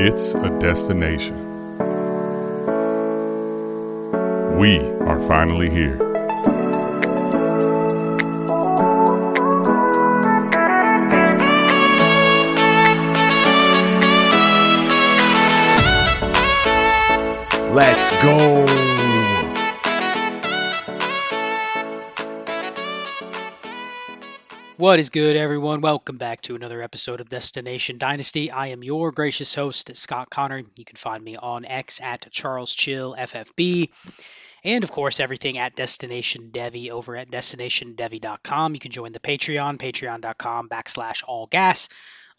It's a destination. We are finally here. Let's go. What is good, everyone? Welcome back to another episode of Destination Dynasty. I am your gracious host, Scott Connor. You can find me on X at Charles Chill FFB. And of course, everything at Destination Devy over at destinationdevy.com. You can join the Patreon, patreon.com backslash all gas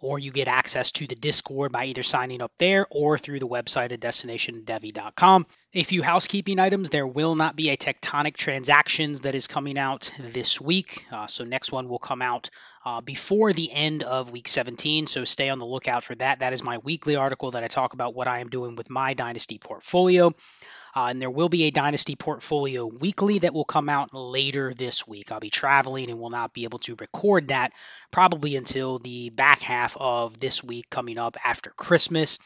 or you get access to the Discord by either signing up there or through the website at destinationdevy.com. A few housekeeping items. There will not be a Tectonic Transactions that is coming out this week. Uh, so, next one will come out uh, before the end of week 17. So, stay on the lookout for that. That is my weekly article that I talk about what I am doing with my Dynasty portfolio. Uh, and there will be a Dynasty portfolio weekly that will come out later this week. I'll be traveling and will not be able to record that probably until the back half of this week coming up after Christmas.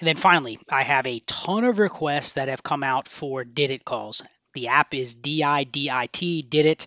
And then finally, I have a ton of requests that have come out for Did It calls. The app is D I D I T, Did It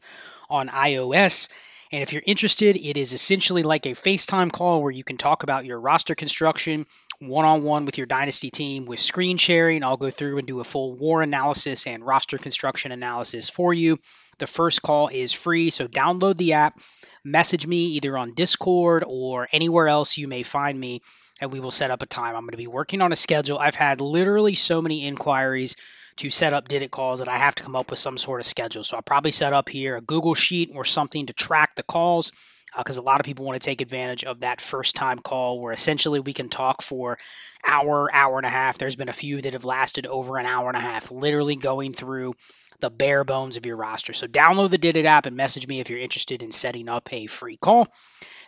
on iOS. And if you're interested, it is essentially like a FaceTime call where you can talk about your roster construction one on one with your dynasty team with screen sharing. I'll go through and do a full war analysis and roster construction analysis for you. The first call is free, so download the app, message me either on Discord or anywhere else you may find me, and we will set up a time. I'm going to be working on a schedule. I've had literally so many inquiries to set up did it calls that I have to come up with some sort of schedule. So I'll probably set up here a Google Sheet or something to track the calls because uh, a lot of people want to take advantage of that first time call where essentially we can talk for hour, hour and a half. There's been a few that have lasted over an hour and a half, literally going through the bare bones of your roster. So download the Did It app and message me if you're interested in setting up a free call.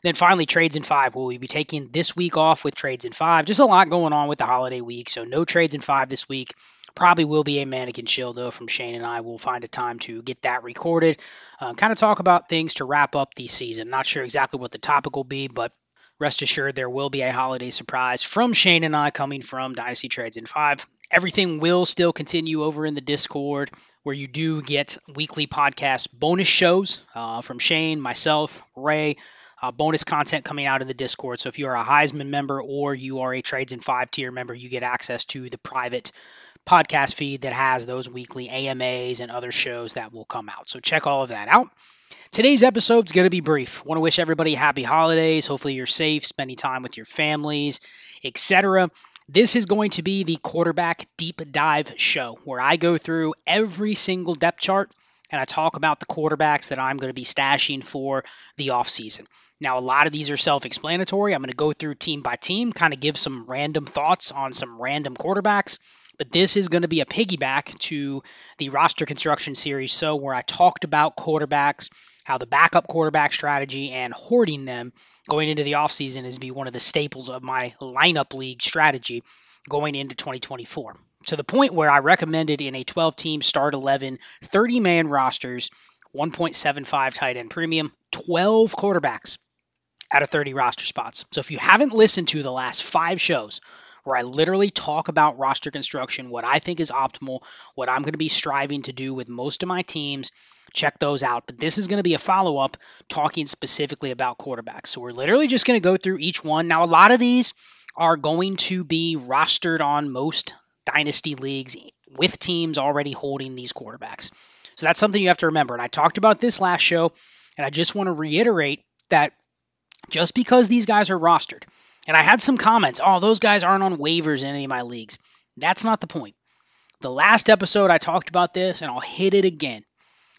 Then finally, trades in five. Will we be taking this week off with trades in five? Just a lot going on with the holiday week, so no trades in five this week. Probably will be a mannequin chill though from Shane and I. We'll find a time to get that recorded. Uh, kind of talk about things to wrap up the season. Not sure exactly what the topic will be, but rest assured there will be a holiday surprise from Shane and I coming from Dynasty Trades in Five. Everything will still continue over in the Discord, where you do get weekly podcast bonus shows uh, from Shane, myself, Ray. Uh, bonus content coming out in the Discord. So if you are a Heisman member or you are a Trades in Five tier member, you get access to the private podcast feed that has those weekly AMAs and other shows that will come out. So check all of that out. Today's episode is going to be brief. Want to wish everybody happy holidays. Hopefully you're safe, spending time with your families, etc. This is going to be the quarterback deep dive show where I go through every single depth chart and I talk about the quarterbacks that I'm going to be stashing for the offseason. Now, a lot of these are self explanatory. I'm going to go through team by team, kind of give some random thoughts on some random quarterbacks. But this is going to be a piggyback to the roster construction series. So, where I talked about quarterbacks, how the backup quarterback strategy and hoarding them going into the offseason is be one of the staples of my lineup league strategy going into 2024. To the point where I recommended in a 12 team start 11, 30 man rosters, 1.75 tight end premium, 12 quarterbacks out of 30 roster spots. So if you haven't listened to the last five shows, where I literally talk about roster construction, what I think is optimal, what I'm going to be striving to do with most of my teams. Check those out. But this is going to be a follow up talking specifically about quarterbacks. So we're literally just going to go through each one. Now, a lot of these are going to be rostered on most dynasty leagues with teams already holding these quarterbacks. So that's something you have to remember. And I talked about this last show, and I just want to reiterate that just because these guys are rostered, and I had some comments, oh, those guys aren't on waivers in any of my leagues. That's not the point. The last episode I talked about this, and I'll hit it again.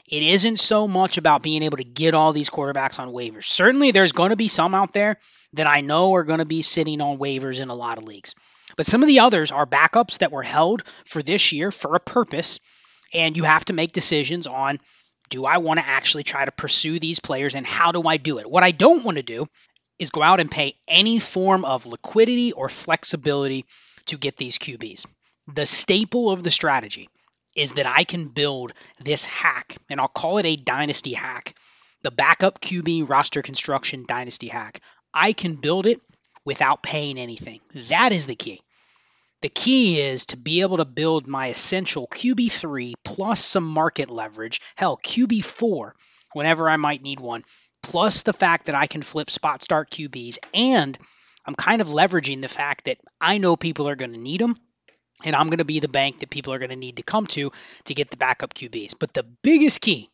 It isn't so much about being able to get all these quarterbacks on waivers. Certainly, there's going to be some out there that I know are going to be sitting on waivers in a lot of leagues. But some of the others are backups that were held for this year for a purpose, and you have to make decisions on do I want to actually try to pursue these players and how do I do it? What I don't want to do is go out and pay any form of liquidity or flexibility to get these QBs. The staple of the strategy is that I can build this hack, and I'll call it a dynasty hack the backup QB roster construction dynasty hack. I can build it without paying anything. That is the key. The key is to be able to build my essential QB3 plus some market leverage, hell, QB4 whenever I might need one, plus the fact that I can flip spot start QBs. And I'm kind of leveraging the fact that I know people are going to need them. And I'm going to be the bank that people are going to need to come to to get the backup QBs. But the biggest key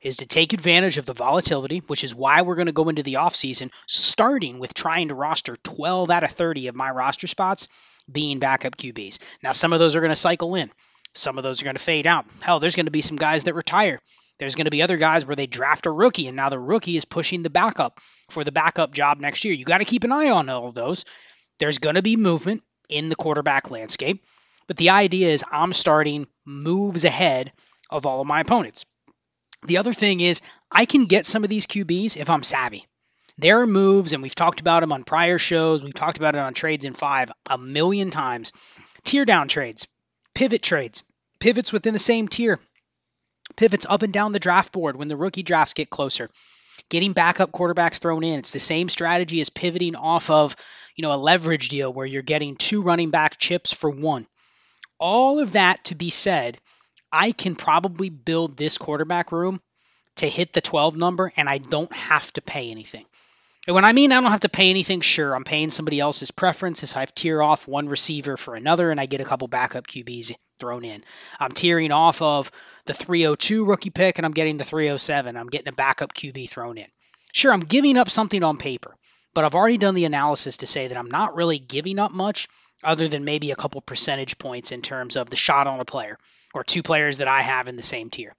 is to take advantage of the volatility, which is why we're going to go into the offseason starting with trying to roster 12 out of 30 of my roster spots being backup QBs. Now, some of those are going to cycle in, some of those are going to fade out. Hell, there's going to be some guys that retire. There's going to be other guys where they draft a rookie, and now the rookie is pushing the backup for the backup job next year. You got to keep an eye on all of those. There's going to be movement in the quarterback landscape, but the idea is I'm starting moves ahead of all of my opponents. The other thing is I can get some of these QBs if I'm savvy. There are moves, and we've talked about them on prior shows. We've talked about it on Trades in Five a million times. Tier down trades, pivot trades, pivots within the same tier, pivots up and down the draft board when the rookie drafts get closer. Getting backup quarterbacks thrown in. It's the same strategy as pivoting off of, you know, a leverage deal where you're getting two running back chips for one. All of that to be said, I can probably build this quarterback room to hit the 12 number and I don't have to pay anything. And when I mean I don't have to pay anything, sure, I'm paying somebody else's preferences. I've tier off one receiver for another and I get a couple backup QBs thrown in. I'm tiering off of the 302 rookie pick and I'm getting the 307. I'm getting a backup QB thrown in. Sure, I'm giving up something on paper, but I've already done the analysis to say that I'm not really giving up much other than maybe a couple percentage points in terms of the shot on a player or two players that I have in the same tier.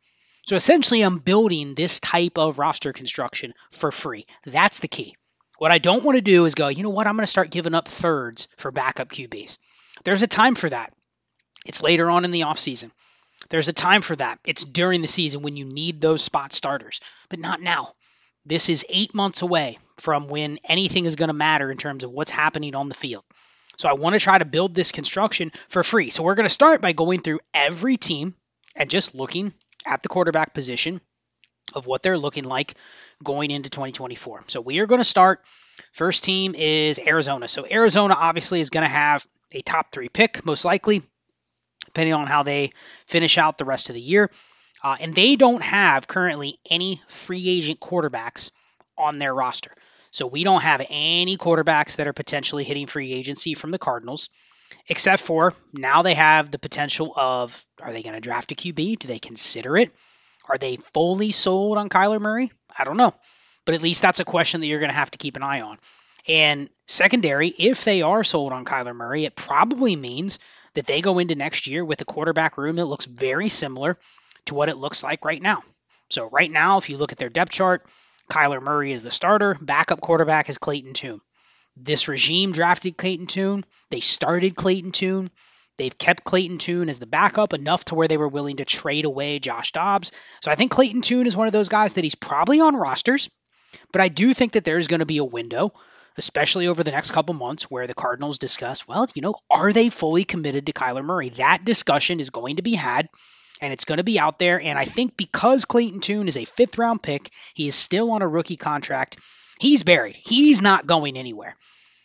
So essentially, I'm building this type of roster construction for free. That's the key. What I don't want to do is go, you know what, I'm going to start giving up thirds for backup QBs. There's a time for that. It's later on in the offseason. There's a time for that. It's during the season when you need those spot starters, but not now. This is eight months away from when anything is going to matter in terms of what's happening on the field. So I want to try to build this construction for free. So we're going to start by going through every team and just looking at the quarterback position of what they're looking like going into 2024. So we are going to start. First team is Arizona. So Arizona obviously is going to have a top three pick, most likely depending on how they finish out the rest of the year. Uh, and they don't have currently any free agent quarterbacks on their roster. So we don't have any quarterbacks that are potentially hitting free agency from the Cardinals, except for now they have the potential of are they going to draft a QB? Do they consider it? Are they fully sold on Kyler Murray? I don't know. But at least that's a question that you're going to have to keep an eye on. And secondary, if they are sold on Kyler Murray, it probably means that they go into next year with a quarterback room that looks very similar to what it looks like right now. So, right now, if you look at their depth chart, Kyler Murray is the starter, backup quarterback is Clayton Tune. This regime drafted Clayton Tune, they started Clayton Tune. They've kept Clayton Tune as the backup enough to where they were willing to trade away Josh Dobbs. So I think Clayton Tune is one of those guys that he's probably on rosters, but I do think that there's going to be a window especially over the next couple months, where the Cardinals discuss, well, you know, are they fully committed to Kyler Murray? That discussion is going to be had and it's going to be out there. And I think because Clayton Tune is a fifth round pick, he is still on a rookie contract. He's buried. He's not going anywhere.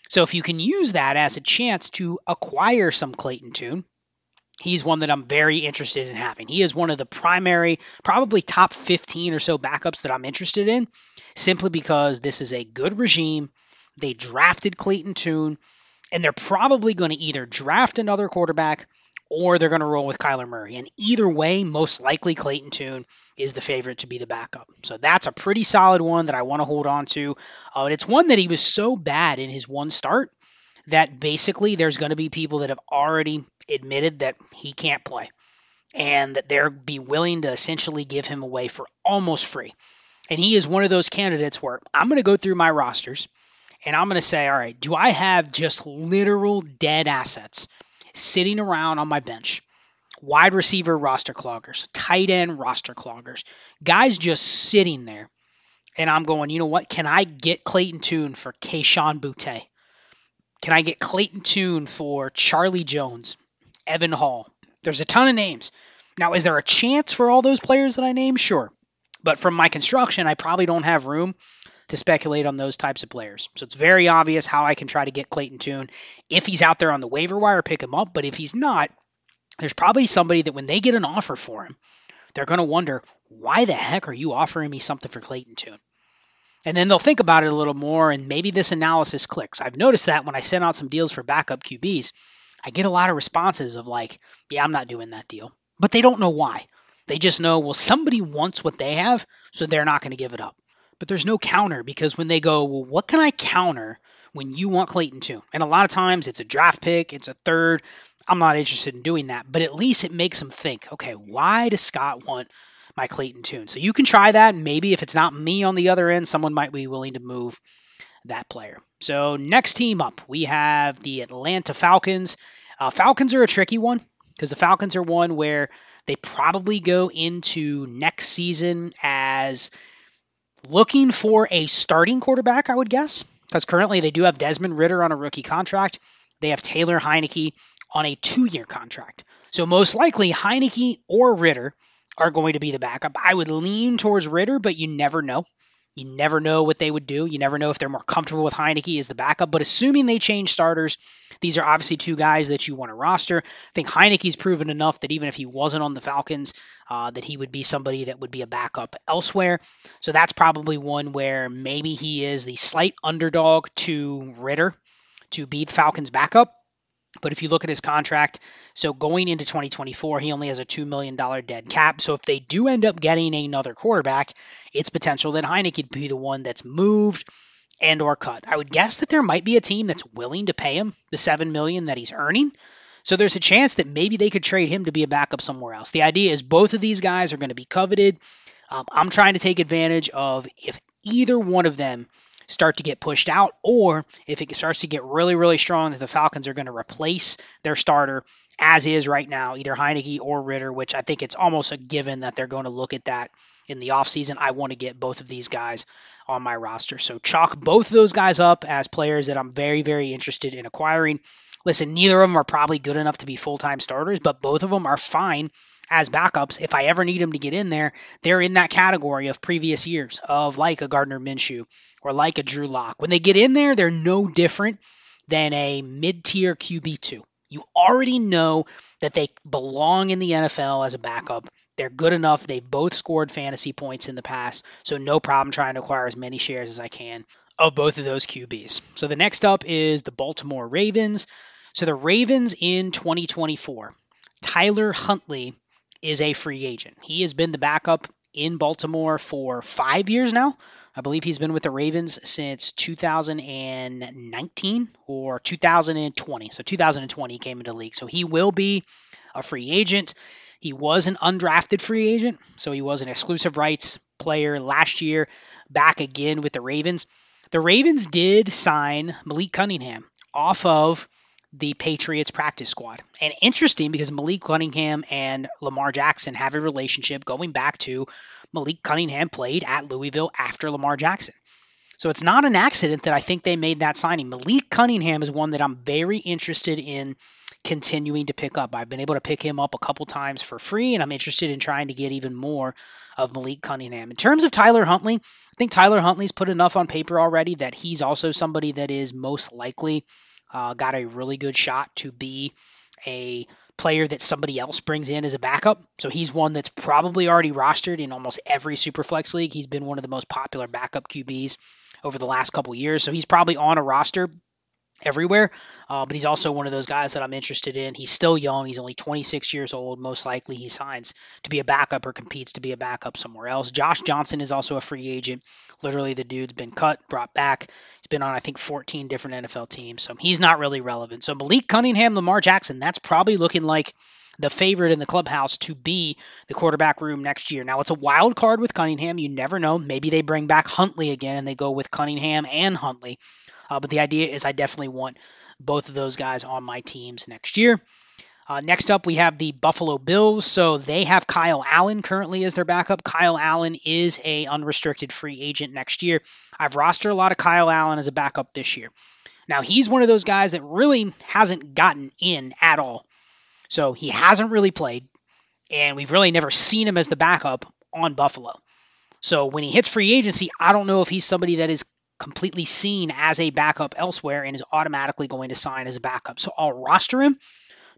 So if you can use that as a chance to acquire some Clayton Tune, he's one that I'm very interested in having. He is one of the primary, probably top 15 or so backups that I'm interested in, simply because this is a good regime. They drafted Clayton Tune, and they're probably going to either draft another quarterback or they're going to roll with Kyler Murray. And either way, most likely Clayton Tune is the favorite to be the backup. So that's a pretty solid one that I want to hold on to. Uh, and it's one that he was so bad in his one start that basically there's going to be people that have already admitted that he can't play and that they're be willing to essentially give him away for almost free. And he is one of those candidates where I'm going to go through my rosters and I'm going to say, all right, do I have just literal dead assets sitting around on my bench. Wide receiver roster cloggers, tight end roster cloggers, guys just sitting there. And I'm going, you know what? Can I get Clayton Tune for Kayshon Boutte? Can I get Clayton Tune for Charlie Jones, Evan Hall? There's a ton of names. Now, is there a chance for all those players that I named? Sure. But from my construction, I probably don't have room to speculate on those types of players. So it's very obvious how I can try to get Clayton Tune. If he's out there on the waiver wire, pick him up. But if he's not, there's probably somebody that when they get an offer for him, they're going to wonder, why the heck are you offering me something for Clayton Tune? And then they'll think about it a little more, and maybe this analysis clicks. I've noticed that when I send out some deals for backup QBs, I get a lot of responses of like, yeah, I'm not doing that deal. But they don't know why. They just know, well, somebody wants what they have, so they're not going to give it up but there's no counter because when they go, well, what can I counter when you want Clayton Tune? And a lot of times it's a draft pick, it's a third. I'm not interested in doing that, but at least it makes them think, okay, why does Scott want my Clayton Tune? So you can try that. Maybe if it's not me on the other end, someone might be willing to move that player. So next team up, we have the Atlanta Falcons. Uh, Falcons are a tricky one because the Falcons are one where they probably go into next season as looking for a starting quarterback, I would guess, because currently they do have Desmond Ridder on a rookie contract. They have Taylor Heinicke on a two year contract. So most likely Heinicke or Ridder are going to be the backup. I would lean towards Ridder, but you never know. You never know what they would do. You never know if they're more comfortable with Heinicke as the backup. But assuming they change starters, these are obviously two guys that you want to roster. I think Heinicke's proven enough that even if he wasn't on the Falcons, uh, that he would be somebody that would be a backup elsewhere. So that's probably one where maybe he is the slight underdog to Ridder to be the Falcons' backup. But if you look at his contract, so going into 2024, he only has a $2 million dead cap. So if they do end up getting another quarterback, it's potential that Heinicke could be the one that's moved and or cut. I would guess that there might be a team that's willing to pay him the 7 million that he's earning. So there's a chance that maybe they could trade him to be a backup somewhere else. The idea is both of these guys are going to be coveted. Um, I'm trying to take advantage of if either one of them start to get pushed out, or if it starts to get really, really strong that the Falcons are going to replace their starter as is right now, either Heinicke or Ridder, which I think it's almost a given that they're going to look at that in the offseason. I want to get both of these guys on my roster. So chalk both of those guys up as players that I'm very, very interested in acquiring. Listen, neither of them are probably good enough to be full time starters, but both of them are fine as backups. If I ever need them to get in there, they're in that category of previous years of like a Gardner Minshew or like a Drew Lock. When they get in there, they're no different than a mid tier QB2. You already know that they belong in the NFL as a backup. They're good enough. They've both scored fantasy points in the past, so no problem trying to acquire as many shares as I can of both of those QBs. So the next up is the Baltimore Ravens. So the Ravens in 2024, Tyler Huntley is a free agent. He has been the backup in Baltimore for five years now. I believe he's been with the Ravens since 2019 or 2020. So 2020 came into the league. So he will be a free agent. He was an undrafted free agent, so he was an exclusive rights player last year, back again with the Ravens. The Ravens did sign Malik Cunningham off of the Patriots practice squad. And interesting because Malik Cunningham and Lamar Jackson have a relationship going back to Malik Cunningham played at Louisville after Lamar Jackson. So it's not an accident that I think they made that signing. Malik Cunningham is one that I'm very interested in continuing to pick up. I've been able to pick him up a couple times for free, and I'm interested in trying to get even more of Malik Cunningham. In terms of Tyler Huntley, I think Tyler Huntley's put enough on paper already that he's also somebody that is most likely uh, got a really good shot to be a player that somebody else brings in as a backup. So he's one that's probably already rostered in almost every Superflex league. He's been one of the most popular backup QBs over the last couple years. So he's probably on a roster everywhere. Uh, but he's also one of those guys that I'm interested in. He's still young. He's only 26 years old. Most likely he signs to be a backup or competes to be a backup somewhere else. Josh Johnson is also a free agent. Literally, the dude's been cut, brought back. He's been on, I think, 14 different NFL teams. So he's not really relevant. So Malik Cunningham, Lamar Jackson, that's probably looking like the favorite in the clubhouse to be the quarterback room next year. Now, it's a wild card with Cunningham. You never know. Maybe they bring back Huntley again and they go with Cunningham and Huntley. Uh, but the idea is I definitely want both of those guys on my teams next year. Uh, next up, we have the Buffalo Bills. So they have Kyle Allen currently as their backup. Kyle Allen is a unrestricted free agent next year. I've rostered a lot of Kyle Allen as a backup this year. Now he's one of those guys that really hasn't gotten in at all. So he hasn't really played, and we've really never seen him as the backup on Buffalo. So when he hits free agency, I don't know if he's somebody that is completely seen as a backup elsewhere and is automatically going to sign as a backup. So I'll roster him,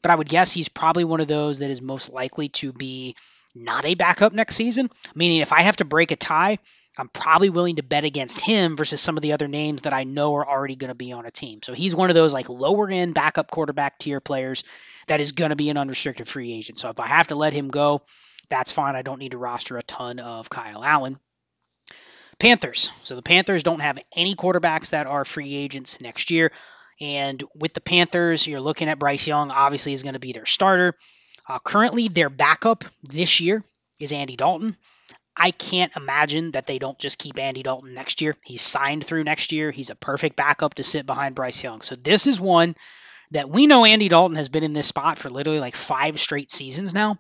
but I would guess he's probably one of those that is most likely to be not a backup next season. Meaning, if I have to break a tie, I'm probably willing to bet against him versus some of the other names that I know are already going to be on a team. So he's one of those like lower end backup quarterback tier players that is going to be an unrestricted free agent. So if I have to let him go, that's fine. I don't need to roster a ton of Kyle Allen. Panthers. So the Panthers don't have any quarterbacks that are free agents next year. And with the Panthers, you're looking at Bryce Young, obviously, is going to be their starter. Uh, currently, their backup this year is Andy Dalton. I can't imagine that they don't just keep Andy Dalton next year. He's signed through next year. He's a perfect backup to sit behind Bryce Young. So this is one that we know Andy Dalton has been in this spot for literally like five straight seasons now.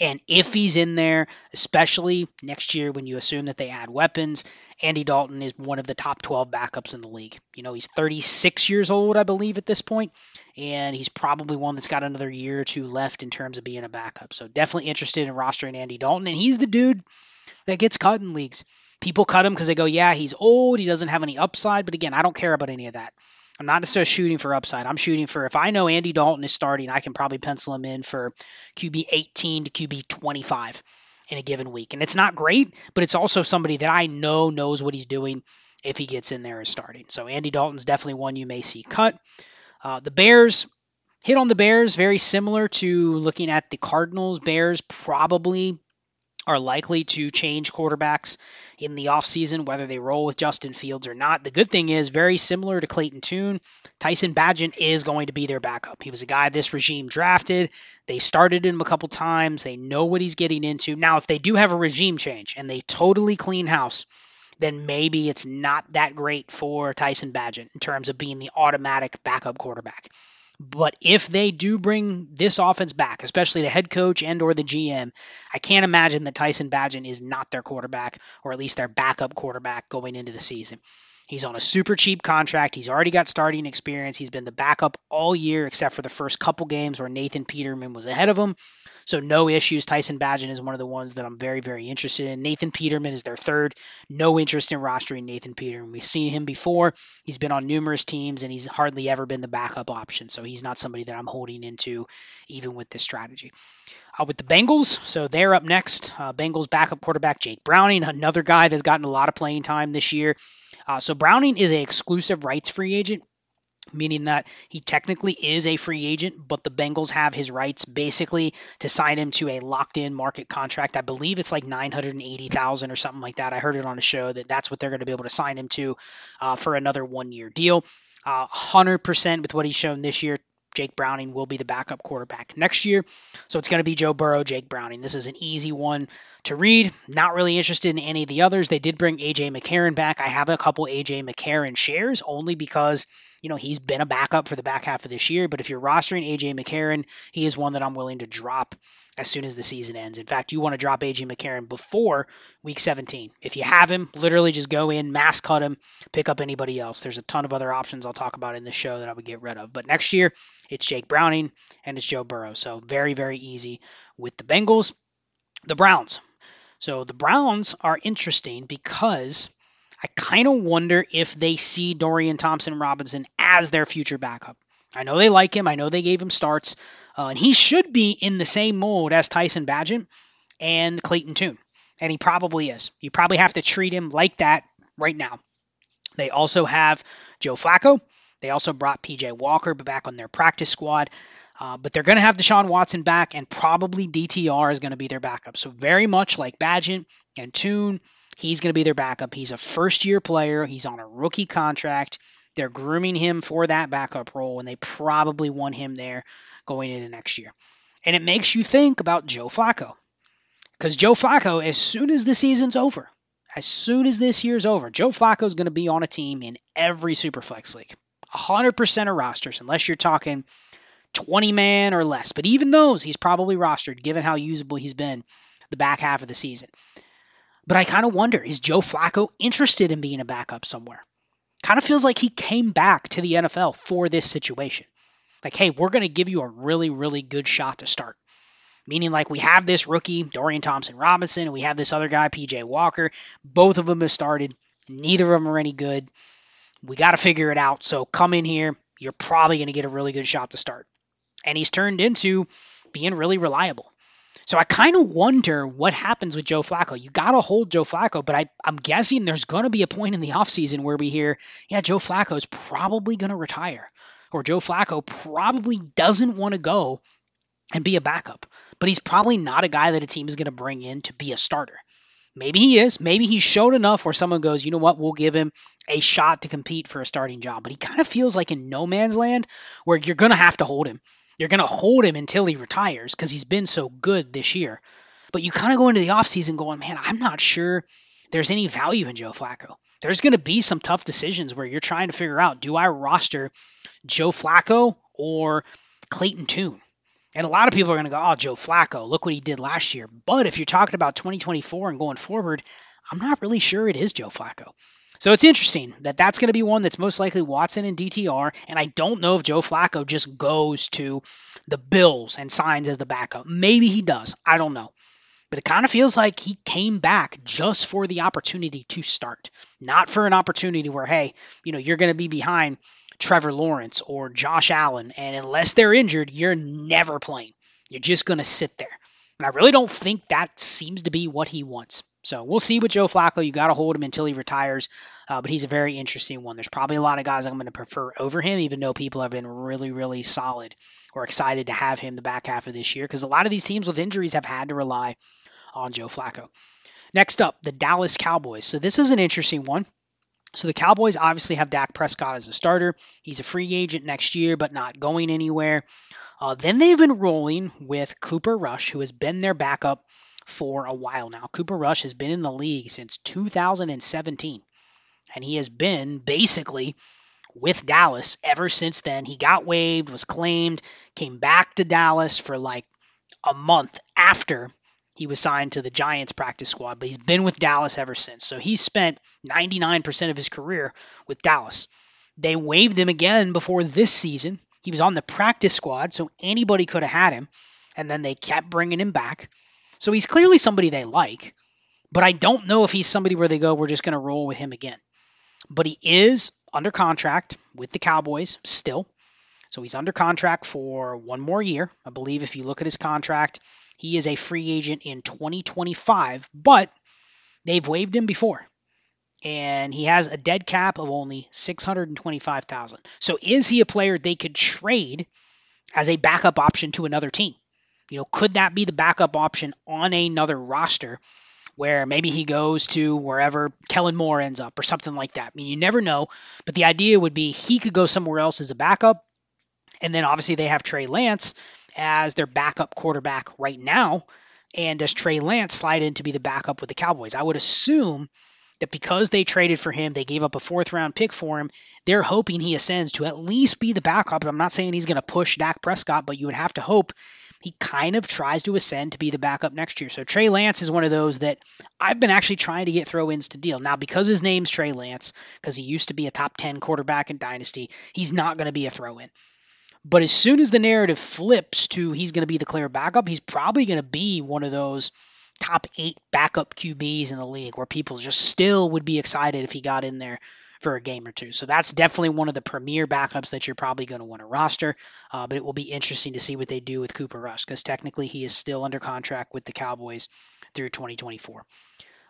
And if he's in there, especially next year when you assume that they add weapons, Andy Dalton is one of the top 12 backups in the league. You know, he's 36 years old, I believe, at this point, and he's probably one that's got another year or two left in terms of being a backup. So definitely interested in rostering Andy Dalton, and he's the dude that gets cut in leagues. People cut him because they go, yeah, he's old, he doesn't have any upside, but again, I don't care about any of that. I'm not necessarily shooting for upside. I'm shooting for if I know Andy Dalton is starting, I can probably pencil him in for QB 18 to QB 25 in a given week. And it's not great, but it's also somebody that I know knows what he's doing if he gets in there and starting. So Andy Dalton's definitely one you may see cut. Uh, the Bears hit on the Bears very similar to looking at the Cardinals. Bears probably are likely to change quarterbacks in the offseason, whether they roll with Justin Fields or not. The good thing is, very similar to Clayton Tune, Tyson Bagent is going to be their backup. He was a guy this regime drafted. They started him a couple times. They know what he's getting into. Now, if they do have a regime change and they totally clean house, then maybe it's not that great for Tyson Bagent in terms of being the automatic backup quarterback. But if they do bring this offense back, especially the head coach and or the GM, I can't imagine that Tyson Bagent is not their quarterback or at least their backup quarterback going into the season. He's on a super cheap contract. He's already got starting experience. He's been the backup all year except for the first couple games where Nathan Peterman was ahead of him. So no issues. Tyson Bagent is one of the ones that I'm very, very interested in. Nathan Peterman is their third. No interest in rostering Nathan Peterman. We've seen him before. He's been on numerous teams and he's hardly ever been the backup option. So he's not somebody that I'm holding into even with this strategy. Uh, with the Bengals, so they're up next. Uh, Bengals backup quarterback Jake Browning, another guy that's gotten a lot of playing time this year. Uh, so Browning is a exclusive rights free agent meaning that he technically is a free agent, but the Bengals have his rights basically to sign him to a locked-in market contract. I believe it's like 980,000 or something like that. I heard it on a show that that's what they're going to be able to sign him to uh, for another one-year deal. Uh, 100% with what he's shown this year. Jake Browning will be the backup quarterback next year. So it's going to be Joe Burrow, Jake Browning. This is an easy one to read. Not really interested in any of the others. They did bring AJ McCarron back. I have a couple AJ McCarron shares only because you know, he's been a backup for the back half of this year. But if you're rostering AJ McCarron, he is one that I'm willing to drop as soon as the season ends. In fact, you want to drop AJ McCarron before week 17. If you have him, literally just go in, mass cut him, pick up anybody else. There's a ton of other options I'll talk about in this show that I would get rid of. But next year, it's Jake Browning and it's Joe Burrow. So very, very easy with the Bengals. The Browns. So the Browns are interesting because I kind of wonder if they see Dorian Thompson Robinson as their future backup. I know they like him. I know they gave him starts. Uh, and he should be in the same mold as Tyson Bagent and Clayton Tune. And he probably is. You probably have to treat him like that right now. They also have Joe Flacco. They also brought PJ Walker back on their practice squad. Uh, but they're going to have Deshaun Watson back, and probably DTR is going to be their backup. So, very much like Bagent and Tune, he's going to be their backup. He's a first year player, he's on a rookie contract. They're grooming him for that backup role, and they probably want him there going into next year. And it makes you think about Joe Flacco. Because Joe Flacco, as soon as the season's over, as soon as this year's over, Joe Flacco is going to be on a team in every Superflex league. 100% of rosters, unless you're talking 20 man or less. But even those, he's probably rostered given how usable he's been the back half of the season. But I kind of wonder is Joe Flacco interested in being a backup somewhere? Kind of feels like he came back to the NFL for this situation. Like, hey, we're going to give you a really, really good shot to start. Meaning, like, we have this rookie, Dorian Thompson Robinson, and we have this other guy, PJ Walker. Both of them have started. Neither of them are any good. We got to figure it out. So come in here. You're probably going to get a really good shot to start and he's turned into being really reliable. So I kind of wonder what happens with Joe Flacco. You got to hold Joe Flacco, but I, I'm guessing there's going to be a point in the offseason where we hear, yeah, Joe Flacco is probably going to retire, or Joe Flacco probably doesn't want to go and be a backup, but he's probably not a guy that a team is going to bring in to be a starter. Maybe he is. Maybe he's showed enough where someone goes, you know what, we'll give him a shot to compete for a starting job. But he kind of feels like in no man's land where you're going to have to hold him. You're going to hold him until he retires because he's been so good this year. But you kind of go into the offseason going, man, I'm not sure there's any value in Joe Flacco. There's going to be some tough decisions where you're trying to figure out do I roster Joe Flacco or Clayton Tune? And a lot of people are going to go, oh, Joe Flacco, look what he did last year. But if you're talking about 2024 and going forward, I'm not really sure it is Joe Flacco. So it's interesting that that's going to be one that's most likely Watson and DTR. And I don't know if Joe Flacco just goes to the Bills and signs as the backup. Maybe he does. I don't know. But it kind of feels like he came back just for the opportunity to start, not for an opportunity where, hey, you know, you're going to be behind Trevor Lawrence or Josh Allen. And unless they're injured, you're never playing. You're just going to sit there. And I really don't think that seems to be what he wants. So we'll see with Joe Flacco. You got to hold him until he retires, uh, but he's a very interesting one. There's probably a lot of guys I'm going to prefer over him, even though people have been really, really solid or excited to have him the back half of this year because a lot of these teams with injuries have had to rely on Joe Flacco. Next up, the Dallas Cowboys. So this is an interesting one. So the Cowboys obviously have Dak Prescott as a starter. He's a free agent next year, but not going anywhere. Uh, then they've been rolling with Cooper Rush, who has been their backup for a while now. Cooper Rush has been in the league since 2017, and he has been basically with Dallas ever since then. He got waived, was claimed, came back to Dallas for like a month after he was signed to the Giants practice squad, but he's been with Dallas ever since. So he spent 99% of his career with Dallas. They waived him again before this season. He was on the practice squad, so anybody could have had him. And then they kept bringing him back. So he's clearly somebody they like, but I don't know if he's somebody where they go, we're just going to roll with him again. But he is under contract with the Cowboys still. So he's under contract for one more year. I believe if you look at his contract, he is a free agent in 2025, but they've waived him before. And he has a dead cap of only 625,000. So is he a player they could trade as a backup option to another team? You know, could that be the backup option on another roster where maybe he goes to wherever Kellen Moore ends up or something like that? I mean, you never know, but the idea would be he could go somewhere else as a backup. And then obviously they have Trey Lance as their backup quarterback right now. And does Trey Lance slide in to be the backup with the Cowboys? I would assume that because they traded for him, they gave up a fourth round pick for him. They're hoping he ascends to at least be the backup. I'm not saying he's going to push Dak Prescott, but you would have to hope he kind of tries to ascend to be the backup next year. So Trey Lance is one of those that I've been actually trying to get throw ins to deal. Now, because his name's Trey Lance, because he used to be a top 10 quarterback in Dynasty, he's not going to be a throw in. But as soon as the narrative flips to he's going to be the clear backup, he's probably going to be one of those top eight backup QBs in the league where people just still would be excited if he got in there for a game or two. So that's definitely one of the premier backups that you're probably going to want to roster. Uh, but it will be interesting to see what they do with Cooper Rush because technically he is still under contract with the Cowboys through 2024.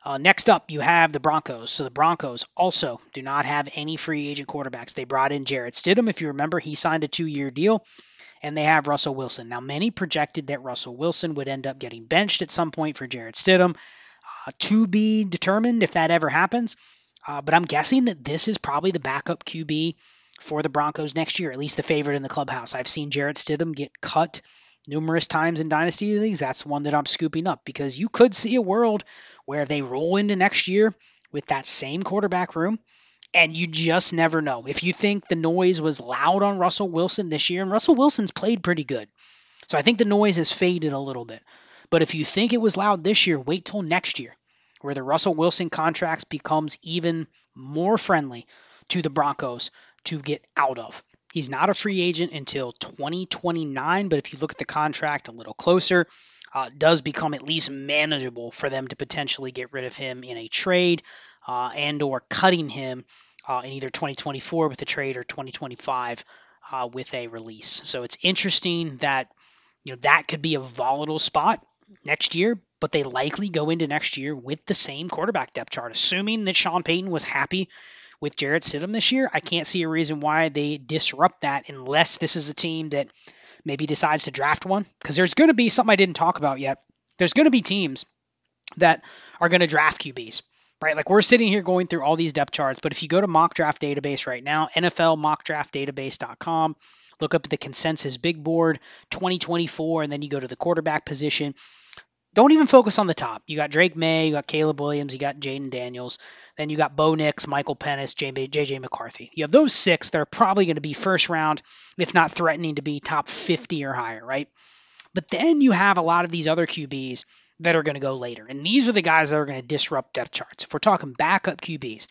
Uh, next up, you have the Broncos. So the Broncos also do not have any free agent quarterbacks. They brought in Jarrett Stidham. If you remember, he signed a two year deal and they have Russell Wilson. Now, many projected that Russell Wilson would end up getting benched at some point for Jarrett Stidham. Uh, to be determined if that ever happens. Uh, but I'm guessing that this is probably the backup QB for the Broncos next year, at least the favorite in the clubhouse. I've seen Jarrett Stidham get cut numerous times in dynasty leagues. That's one that I'm scooping up because you could see a world where they roll into next year with that same quarterback room and you just never know. If you think the noise was loud on Russell Wilson this year, and Russell Wilson's played pretty good. So I think the noise has faded a little bit. But if you think it was loud this year, wait till next year where the Russell Wilson contracts becomes even more friendly to the Broncos to get out of. He's not a free agent until 2029, but if you look at the contract a little closer, uh, does become at least manageable for them to potentially get rid of him in a trade uh, and or cutting him uh, in either 2024 with a trade or 2025 uh, with a release. So it's interesting that you know that could be a volatile spot next year, but they likely go into next year with the same quarterback depth chart. Assuming that Sean Payton was happy with Jarrett Stidham this year, I can't see a reason why they disrupt that unless this is a team that maybe decides to draft one. Because there's going to be something I didn't talk about yet. There's going to be teams that are going to draft QBs, right? Like we're sitting here going through all these depth charts, but if you go to mock draft database right now, NFL mockdraftdatabase.com, look up at the consensus big board 2024, and then you go to the quarterback position don't even focus on the top. You got Drake Maye, you got Caleb Williams, you got Jayden Daniels, then you got Bo Nix, Michael Penix, JJ McCarthy. You have those six that are probably going to be first round, if not threatening to be top 50 or higher, right? But then you have a lot of these other QBs that are going to go later. And these are the guys that are going to disrupt depth charts. If we're talking backup QBs,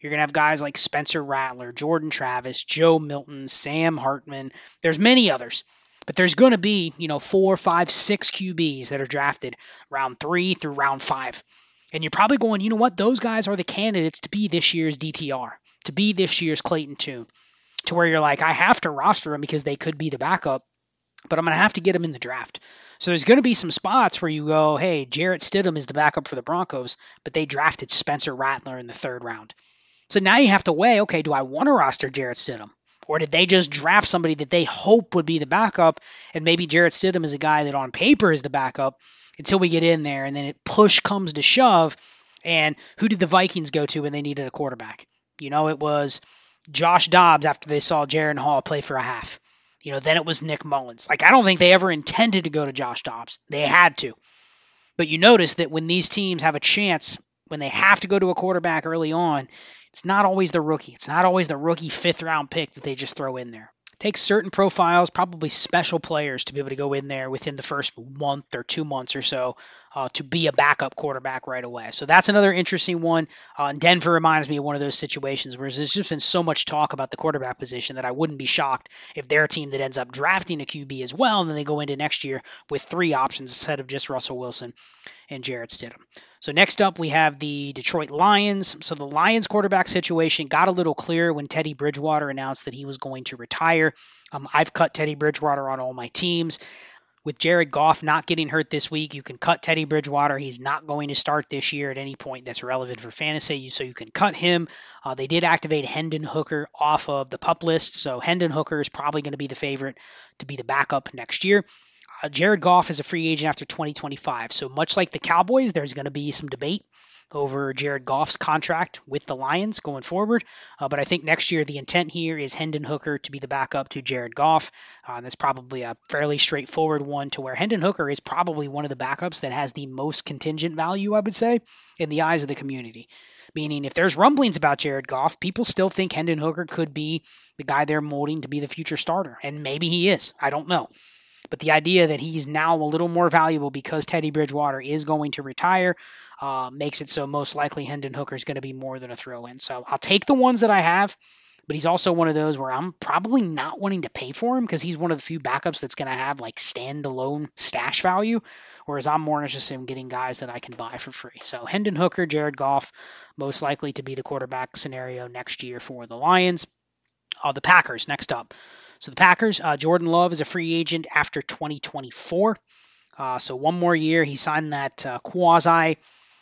you're going to have guys like Spencer Rattler, Jordan Travis, Joe Milton, Sam Hartman. There's many others but there's going to be, you know, four, five, six QBs that are drafted round three through round five. And you're probably going, you know what? Those guys are the candidates to be this year's DTR, to be this year's Clayton Tune, to where you're like, I have to roster them because they could be the backup, but I'm going to have to get them in the draft. So there's going to be some spots where you go, hey, Jarrett Stidham is the backup for the Broncos, but they drafted Spencer Rattler in the third round. So now you have to weigh, okay, do I want to roster Jarrett Stidham? Or did they just draft somebody that they hope would be the backup? And maybe Jarrett Stidham is a guy that on paper is the backup until we get in there and then it push comes to shove. And who did the Vikings go to when they needed a quarterback? You know, it was Josh Dobbs after they saw Jaren Hall play for a half. You know, then it was Nick Mullens. Like, I don't think they ever intended to go to Josh Dobbs. They had to. But you notice that when these teams have a chance, when they have to go to a quarterback early on, it's not always the rookie. It's not always the rookie fifth round pick that they just throw in there. It takes certain profiles, probably special players, to be able to go in there within the first month or two months or so uh, to be a backup quarterback right away. So that's another interesting one. Uh, Denver reminds me of one of those situations where there's just been so much talk about the quarterback position that I wouldn't be shocked if they're a team that ends up drafting a QB as well, and then they go into next year with three options instead of just Russell Wilson and Jarrett Stidham. So next up, we have the Detroit Lions. So the Lions quarterback situation got a little clearer when Teddy Bridgewater announced that he was going to retire. Um, I've cut Teddy Bridgewater on all my teams. With Jared Goff not getting hurt this week, you can cut Teddy Bridgewater. He's not going to start this year at any point that's relevant for fantasy, so you can cut him. Uh, they did activate Hendon Hooker off of the pup list, so Hendon Hooker is probably going to be the favorite to be the backup next year. Uh, Jared Goff is a free agent after 2025. So much like the Cowboys, there's going to be some debate over Jared Goff's contract with the Lions going forward. Uh, but I think next year the intent here is Hendon Hooker to be the backup to Jared Goff. Uh, that's probably a fairly straightforward one to where Hendon Hooker is probably one of the backups that has the most contingent value, I would say, in the eyes of the community. Meaning, if there's rumblings about Jared Goff, people still think Hendon Hooker could be the guy they're molding to be the future starter. And maybe he is. I don't know. But the idea that he's now a little more valuable because Teddy Bridgewater is going to retire uh, makes it so most likely Hendon Hooker is going to be more than a throw in. So I'll take the ones that I have, but he's also one of those where I'm probably not wanting to pay for him because he's one of the few backups that's going to have like standalone stash value. Whereas I'm more interested in getting guys that I can buy for free. So Hendon Hooker, Jared Goff, most likely to be the quarterback scenario next year for the Lions. Uh, the Packers next up. So the Packers, uh, Jordan Love is a free agent after 2024. Uh, so one more year. He signed that uh, quasi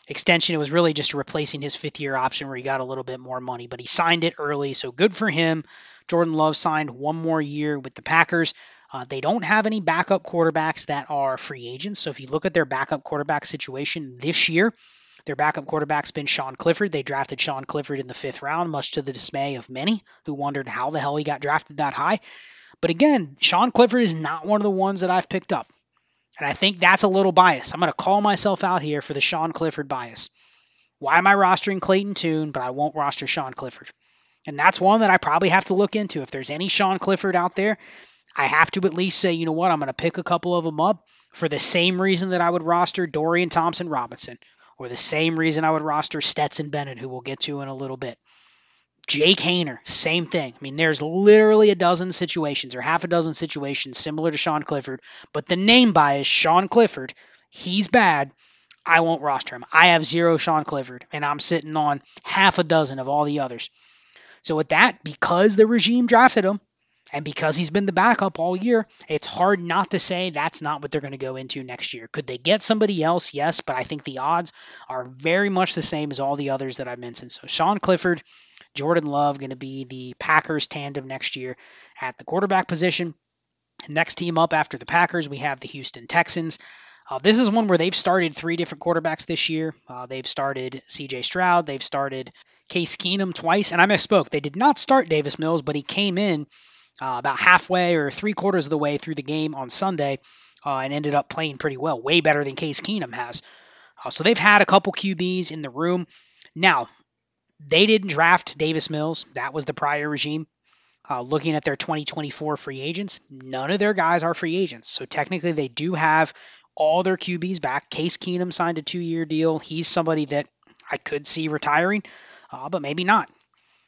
extension. It was really just replacing his fifth year option where he got a little bit more money, but he signed it early. So good for him. Jordan Love signed one more year with the Packers. Uh, they don't have any backup quarterbacks that are free agents. So if you look at their backup quarterback situation this year, their backup quarterback's been Sean Clifford. They drafted Sean Clifford in the fifth round, much to the dismay of many who wondered how the hell he got drafted that high. But again, Sean Clifford is not one of the ones that I've picked up. And I think that's a little bias. I'm going to call myself out here for the Sean Clifford bias. Why am I rostering Clayton Tune, but I won't roster Sean Clifford? And that's one that I probably have to look into. If there's any Sean Clifford out there, I have to at least say, you know what, I'm going to pick a couple of them up for the same reason that I would roster Dorian Thompson Robinson, or the same reason I would roster Stetson Bennett, who we'll get to in a little bit. Jake Haener, same thing. I mean, there's literally a dozen situations or half a dozen situations similar to Sean Clifford, but the name bias, Sean Clifford, he's bad. I won't roster him. I have zero Sean Clifford, and I'm sitting on half a dozen of all the others. So, with that, because the regime drafted him, and because he's been the backup all year, it's hard not to say that's not what they're going to go into next year. Could they get somebody else? Yes, but I think the odds are very much the same as all the others that I mentioned. So Sean Clifford, Jordan Love going to be the Packers tandem next year at the quarterback position. Next team up after the Packers, we have the Houston Texans. Uh, this is one where they've started three different quarterbacks this year. Uh, they've started C.J. Stroud, they've started Case Keenum twice, and I misspoke. They did not start Davis Mills, but he came in uh, about halfway or three quarters of the way through the game on Sunday uh, and ended up playing pretty well, way better than Case Keenum has. Uh, so they've had a couple QBs in the room. Now, they didn't draft Davis Mills. That was the prior regime. Uh, looking at their 2024 free agents, none of their guys are free agents. So technically, they do have all their QBs back. Case Keenum signed a two year deal. He's somebody that I could see retiring, uh, but maybe not.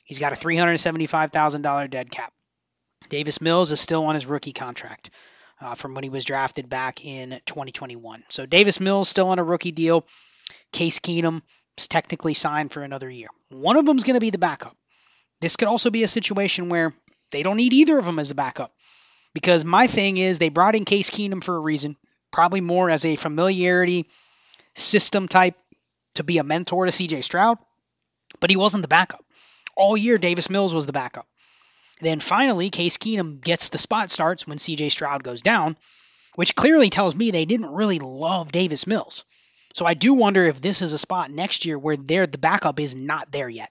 He's got a $375,000 dead cap. Davis Mills is still on his rookie contract uh, from when he was drafted back in 2021. So Davis Mills still on a rookie deal. Case Keenum is technically signed for another year. One of them is going to be the backup. This could also be a situation where they don't need either of them as a backup. Because my thing is, they brought in Case Keenum for a reason, probably more as a familiarity system type to be a mentor to CJ Stroud, but he wasn't the backup. All year, Davis Mills was the backup. Then finally, Case Keenum gets the spot starts when CJ Stroud goes down, which clearly tells me they didn't really love Davis Mills. So I do wonder if this is a spot next year where the backup is not there yet.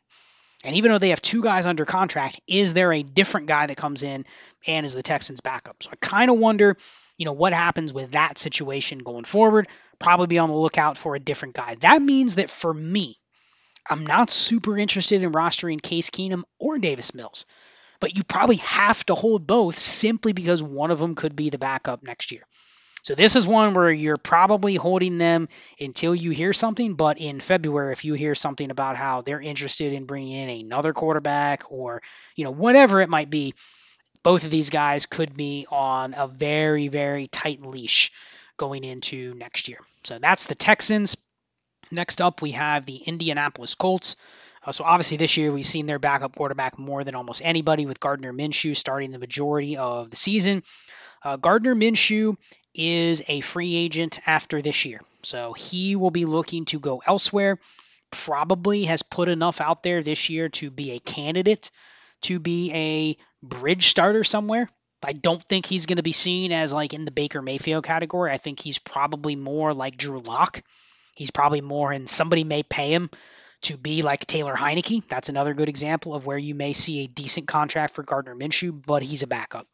And even though they have two guys under contract, is there a different guy that comes in and is the Texans' backup? So I kind of wonder, you know, what happens with that situation going forward. Probably be on the lookout for a different guy. That means that for me, I'm not super interested in rostering Case Keenum or Davis Mills but you probably have to hold both simply because one of them could be the backup next year. So this is one where you're probably holding them until you hear something. But in February, if you hear something about how they're interested in bringing in another quarterback or you know whatever it might be, both of these guys could be on a very very tight leash going into next year. So that's the Texans. Next up, we have the Indianapolis Colts. Uh, so obviously this year we've seen their backup quarterback more than almost anybody with Gardner Minshew starting the majority of the season. Uh, Gardner Minshew is a free agent after this year, so he will be looking to go elsewhere. Probably has put enough out there this year to be a candidate to be a bridge starter somewhere. I don't think he's going to be seen as like in the Baker Mayfield category. I think he's probably more like Drew Lock. He's probably more, and somebody may pay him to be like Taylor Heinicke. That's another good example of where you may see a decent contract for Gardner Minshew, but he's a backup.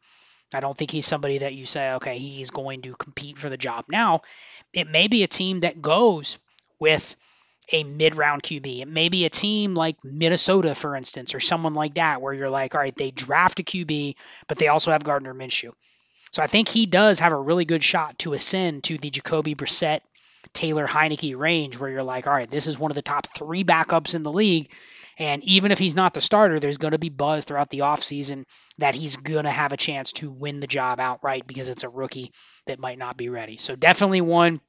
I don't think he's somebody that you say, okay, he's going to compete for the job. Now, it may be a team that goes with a mid round QB. It may be a team like Minnesota, for instance, or someone like that, where you're like, all right, they draft a QB, but they also have Gardner Minshew. So I think he does have a really good shot to ascend to the Jacoby Brissett Taylor Heinicke range where you're like, all right, this is one of the top three backups in the league. And even if he's not the starter, there's going to be buzz throughout the offseason that he's going to have a chance to win the job outright because it's a rookie that might not be ready. So definitely one.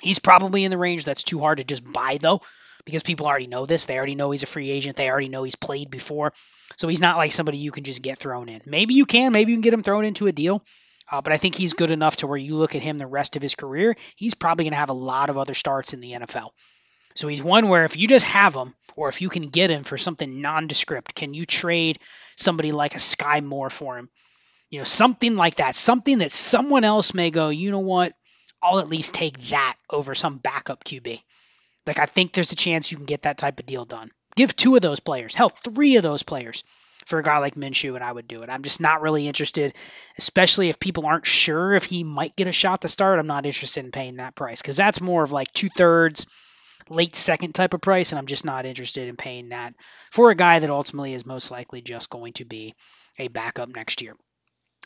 He's probably in the range that's too hard to just buy, though, because people already know this. They already know he's a free agent. They already know he's played before. So he's not like somebody you can just get thrown in. Maybe you can. Maybe you can get him thrown into a deal. Uh, but I think he's good enough to where you look at him the rest of his career, he's probably going to have a lot of other starts in the NFL. So he's one where if you just have him, or if you can get him for something nondescript, can you trade somebody like a Skyy Moore for him? You know, something like that, something that someone else may go, you know what, I'll at least take that over some backup QB. Like I think there's a chance you can get that type of deal done. Give two of those players, hell, three of those players for a guy like Minshew, and I would do it. I'm just not really interested, especially if people aren't sure if he might get a shot to start. I'm not interested in paying that price because that's more of like two thirds, late second type of price, and I'm just not interested in paying that for a guy that ultimately is most likely just going to be a backup next year.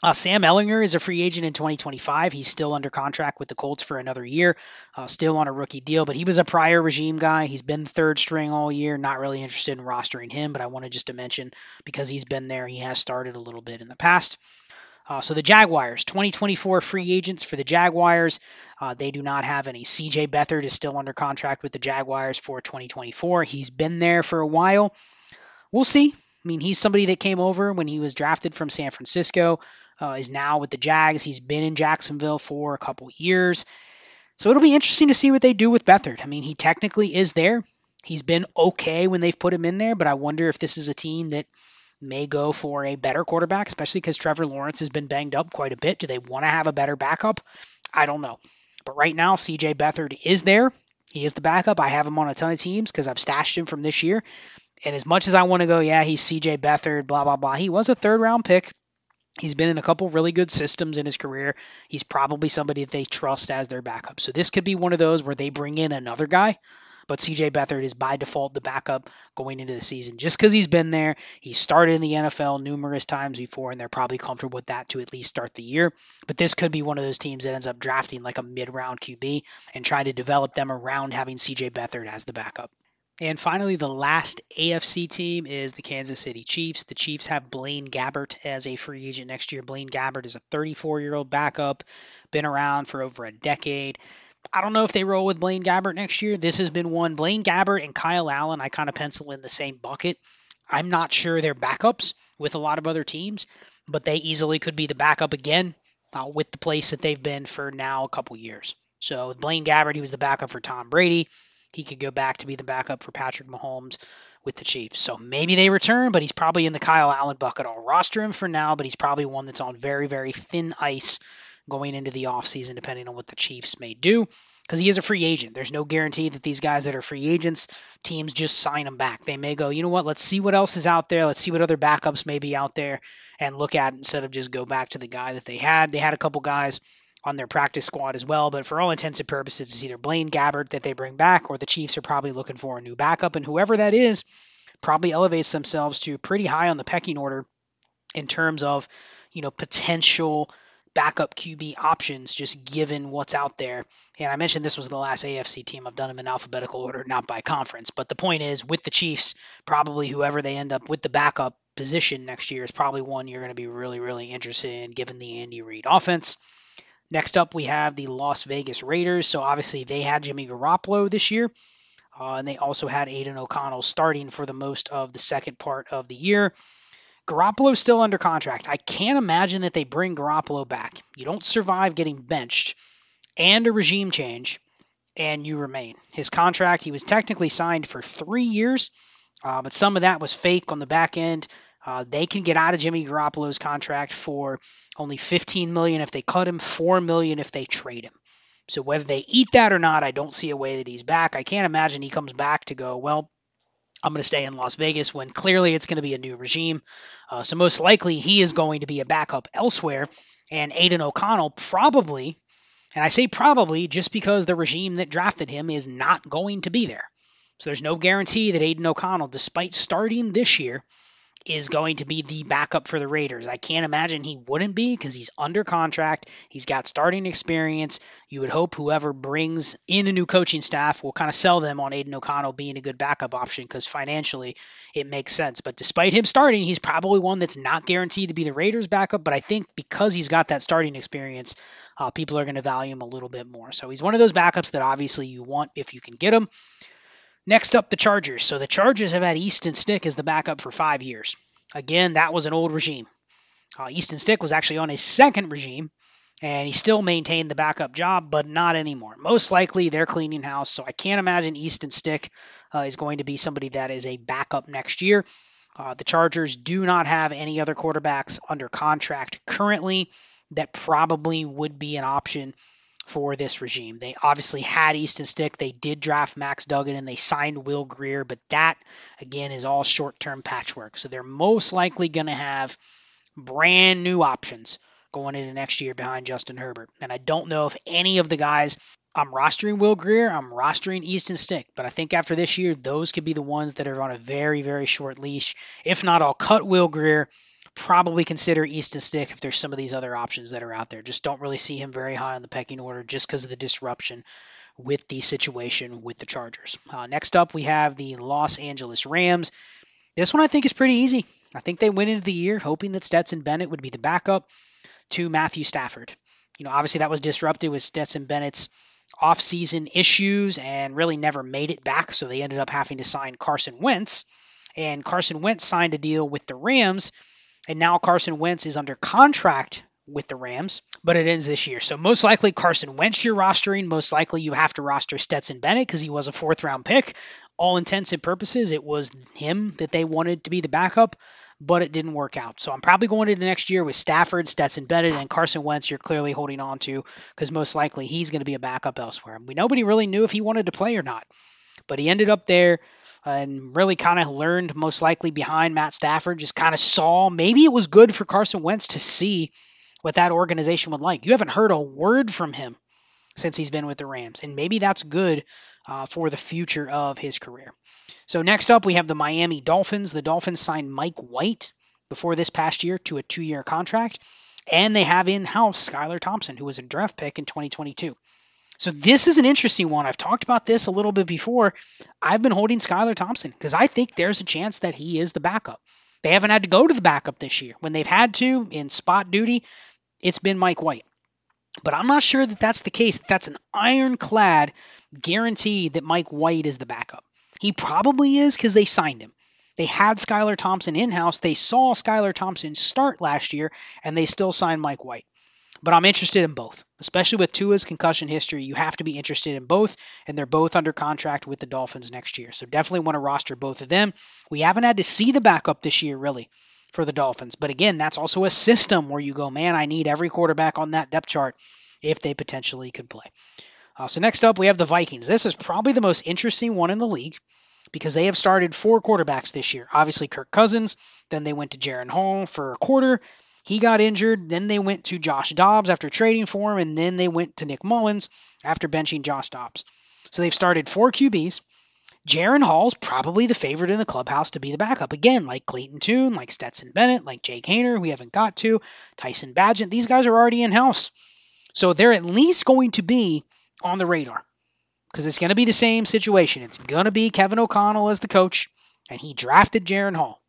Uh, Sam Ehlinger is a free agent in 2025. He's still under contract with the Colts for another year, uh, still on a rookie deal, but he was a prior regime guy. He's been third string all year. Not really interested in rostering him, but I wanted just to mention because he's been there, he has started a little bit in the past. Uh, so the Jaguars, 2024 free agents for the Jaguars. Uh, they do not have any. CJ Beathard is still under contract with the Jaguars for 2024. He's been there for a while. We'll see. I mean, he's somebody that came over when he was drafted from San Francisco uh, is now with the Jags. He's been in Jacksonville for a couple years. So it'll be interesting to see what they do with Beathard. I mean, he technically is there. He's been okay when they've put him in there, but I wonder if this is a team that may go for a better quarterback, especially because Trevor Lawrence has been banged up quite a bit. Do they want to have a better backup? I don't know. But right now, CJ Beathard is there. He is the backup. I have him on a ton of teams because I've stashed him from this year. And as much as I want to go, yeah, he's CJ Beathard, blah, blah, blah, he was a third round pick. He's been in a couple really good systems in his career. He's probably somebody that they trust as their backup. So this could be one of those where they bring in another guy, but CJ Beathard is by default the backup going into the season just because he's been there. He started in the NFL numerous times before, and they're probably comfortable with that to at least start the year. But this could be one of those teams that ends up drafting like a mid round QB and trying to develop them around having CJ Beathard as the backup. And finally, the last AFC team is the Kansas City Chiefs. The Chiefs have Blaine Gabbert as a free agent next year. Blaine Gabbert is a 34 year old backup, been around for over a decade. I don't know if they roll with Blaine Gabbert next year. This has been one. Blaine Gabbert and Kyle Allen, I kind of pencil in the same bucket. I'm not sure they're backups with a lot of other teams, but they easily could be the backup again uh, with the place that they've been for now a couple years. So Blaine Gabbert, he was the backup for Tom Brady he could go back to be the backup for Patrick Mahomes with the Chiefs. So maybe they return, but he's probably in the Kyle Allen bucket. I'll roster him for now, but he's probably one that's on very, very thin ice going into the offseason, depending on what the Chiefs may do. Because he is a free agent. There's no guarantee that these guys that are free agents, teams just sign them back. They may go, you know what, let's see what else is out there. Let's see what other backups may be out there and look at instead of just go back to the guy that they had. They had a couple guys on their practice squad as well. But for all intents and purposes, it's either Blaine Gabbert that they bring back, or the Chiefs are probably looking for a new backup. And whoever that is probably elevates themselves to pretty high on the pecking order in terms of, you know, potential backup QB options, just given what's out there. And I mentioned this was the last AFC team. I've done them in alphabetical order, not by conference. But the point is, with the Chiefs, probably whoever they end up with the backup position next year is probably one you're going to be really, really interested in, given the Andy Reid offense. Next up, we have the Las Vegas Raiders. So obviously, they had Jimmy Garoppolo this year, uh, and they also had Aidan O'Connell starting for the most of the second part of the year. Garoppolo's still under contract. I can't imagine that they bring Garoppolo back. You don't survive getting benched and a regime change, and you remain. His contract, he was technically signed for three years, uh, but some of that was fake on the back end. Uh, they can get out of Jimmy Garoppolo's contract for only 15 million if they cut him, 4 million if they trade him. So whether they eat that or not, I don't see a way that he's back. I can't imagine he comes back to go, well, I'm going to stay in Las Vegas when clearly it's going to be a new regime. Uh, so most likely he is going to be a backup elsewhere. And Aidan O'Connell probably, and I say probably just because the regime that drafted him is not going to be there. So there's no guarantee that Aidan O'Connell, despite starting this year, is going to be the backup for the Raiders. I can't imagine he wouldn't be because he's under contract. He's got starting experience. You would hope whoever brings in a new coaching staff will kind of sell them on Aidan O'Connell being a good backup option because financially it makes sense. But despite him starting, he's probably one that's not guaranteed to be the Raiders' backup. But I think because he's got that starting experience, uh, people are going to value him a little bit more. So he's one of those backups that obviously you want if you can get him. Next up, the Chargers. So the Chargers have had Easton Stick as the backup for five years. Again, that was an old regime. Uh, Easton Stick was actually on his second regime, and he still maintained the backup job, but not anymore. Most likely, they're cleaning house, so I can't imagine Easton Stick uh, is going to be somebody that is a backup next year. Uh, the Chargers do not have any other quarterbacks under contract currently that probably would be an option for this regime. They obviously had Easton Stick. They did draft Max Duggan and they signed Will Grier, but that, again, is all short term patchwork. So they're most likely going to have brand new options going into next year behind Justin Herbert. And I don't know if any of the guys I'm rostering Will Grier. I'm rostering Easton Stick, but I think after this year, those could be the ones that are on a very, very short leash. If not, I'll cut Will Grier probably consider Easton Stick if there's some of these other options that are out there. Just don't really see him very high on the pecking order just because of the disruption with the situation with the Chargers. Uh, next up, we have the Los Angeles Rams. This one I think is pretty easy. I think they went into the year hoping that Stetson Bennett would be the backup to Matthew Stafford. You know, obviously that was disrupted with Stetson Bennett's offseason issues and really never made it back, so they ended up having to sign Carson Wentz. And Carson Wentz signed a deal with the Rams and now Carson Wentz is under contract with the Rams, but it ends this year. So most likely Carson Wentz you're rostering. Most likely you have to roster Stetson Bennett because he was a fourth round pick. All intents and purposes, it was him that they wanted to be the backup, but it didn't work out. So I'm probably going into the next year with Stafford, Stetson Bennett, and Carson Wentz. You're clearly holding on to because most likely he's going to be a backup elsewhere. We nobody really knew if he wanted to play or not, but he ended up there and really kind of learned most likely behind Matt Stafford, just kind of saw maybe it was good for Carson Wentz to see what that organization would like. You haven't heard a word from him since he's been with the Rams, and maybe that's good uh, for the future of his career. So next up, we have the Miami Dolphins. The Dolphins signed Mike White before this past year to a two-year contract, and they have in-house Skylar Thompson, who was a draft pick in 2022. So this is an interesting one. I've talked about this a little bit before. I've been holding Skylar Thompson because I think there's a chance that he is the backup. They haven't had to go to the backup this year. When they've had to in spot duty, it's been Mike White. But I'm not sure that that's the case. That's an ironclad guarantee that Mike White is the backup. He probably is because they signed him. They had Skylar Thompson in house. They saw Skylar Thompson start last year, and they still signed Mike White. But I'm interested in both, especially with Tua's concussion history. You have to be interested in both, and they're both under contract with the Dolphins next year. So definitely want to roster both of them. We haven't had to see the backup this year, really, for the Dolphins. But again, that's also a system where you go, man, I need every quarterback on that depth chart if they potentially could play. Uh, so next up, we have the Vikings. This is probably the most interesting one in the league because they have started four quarterbacks this year. Obviously, Kirk Cousins. Then they went to Jaren Hall for a quarter. He got injured. Then they went to Josh Dobbs after trading for him, and then they went to Nick Mullens after benching Josh Dobbs. So they've started four QBs. Jaren Hall's probably the favorite in the clubhouse to be the backup. Again, like Clayton Tune, like Stetson Bennett, like Jake Haener, we haven't got to, Tyson Bagent. These guys are already in house. So they're at least going to be on the radar because it's going to be the same situation. It's going to be Kevin O'Connell as the coach, and he drafted Jaren Hall.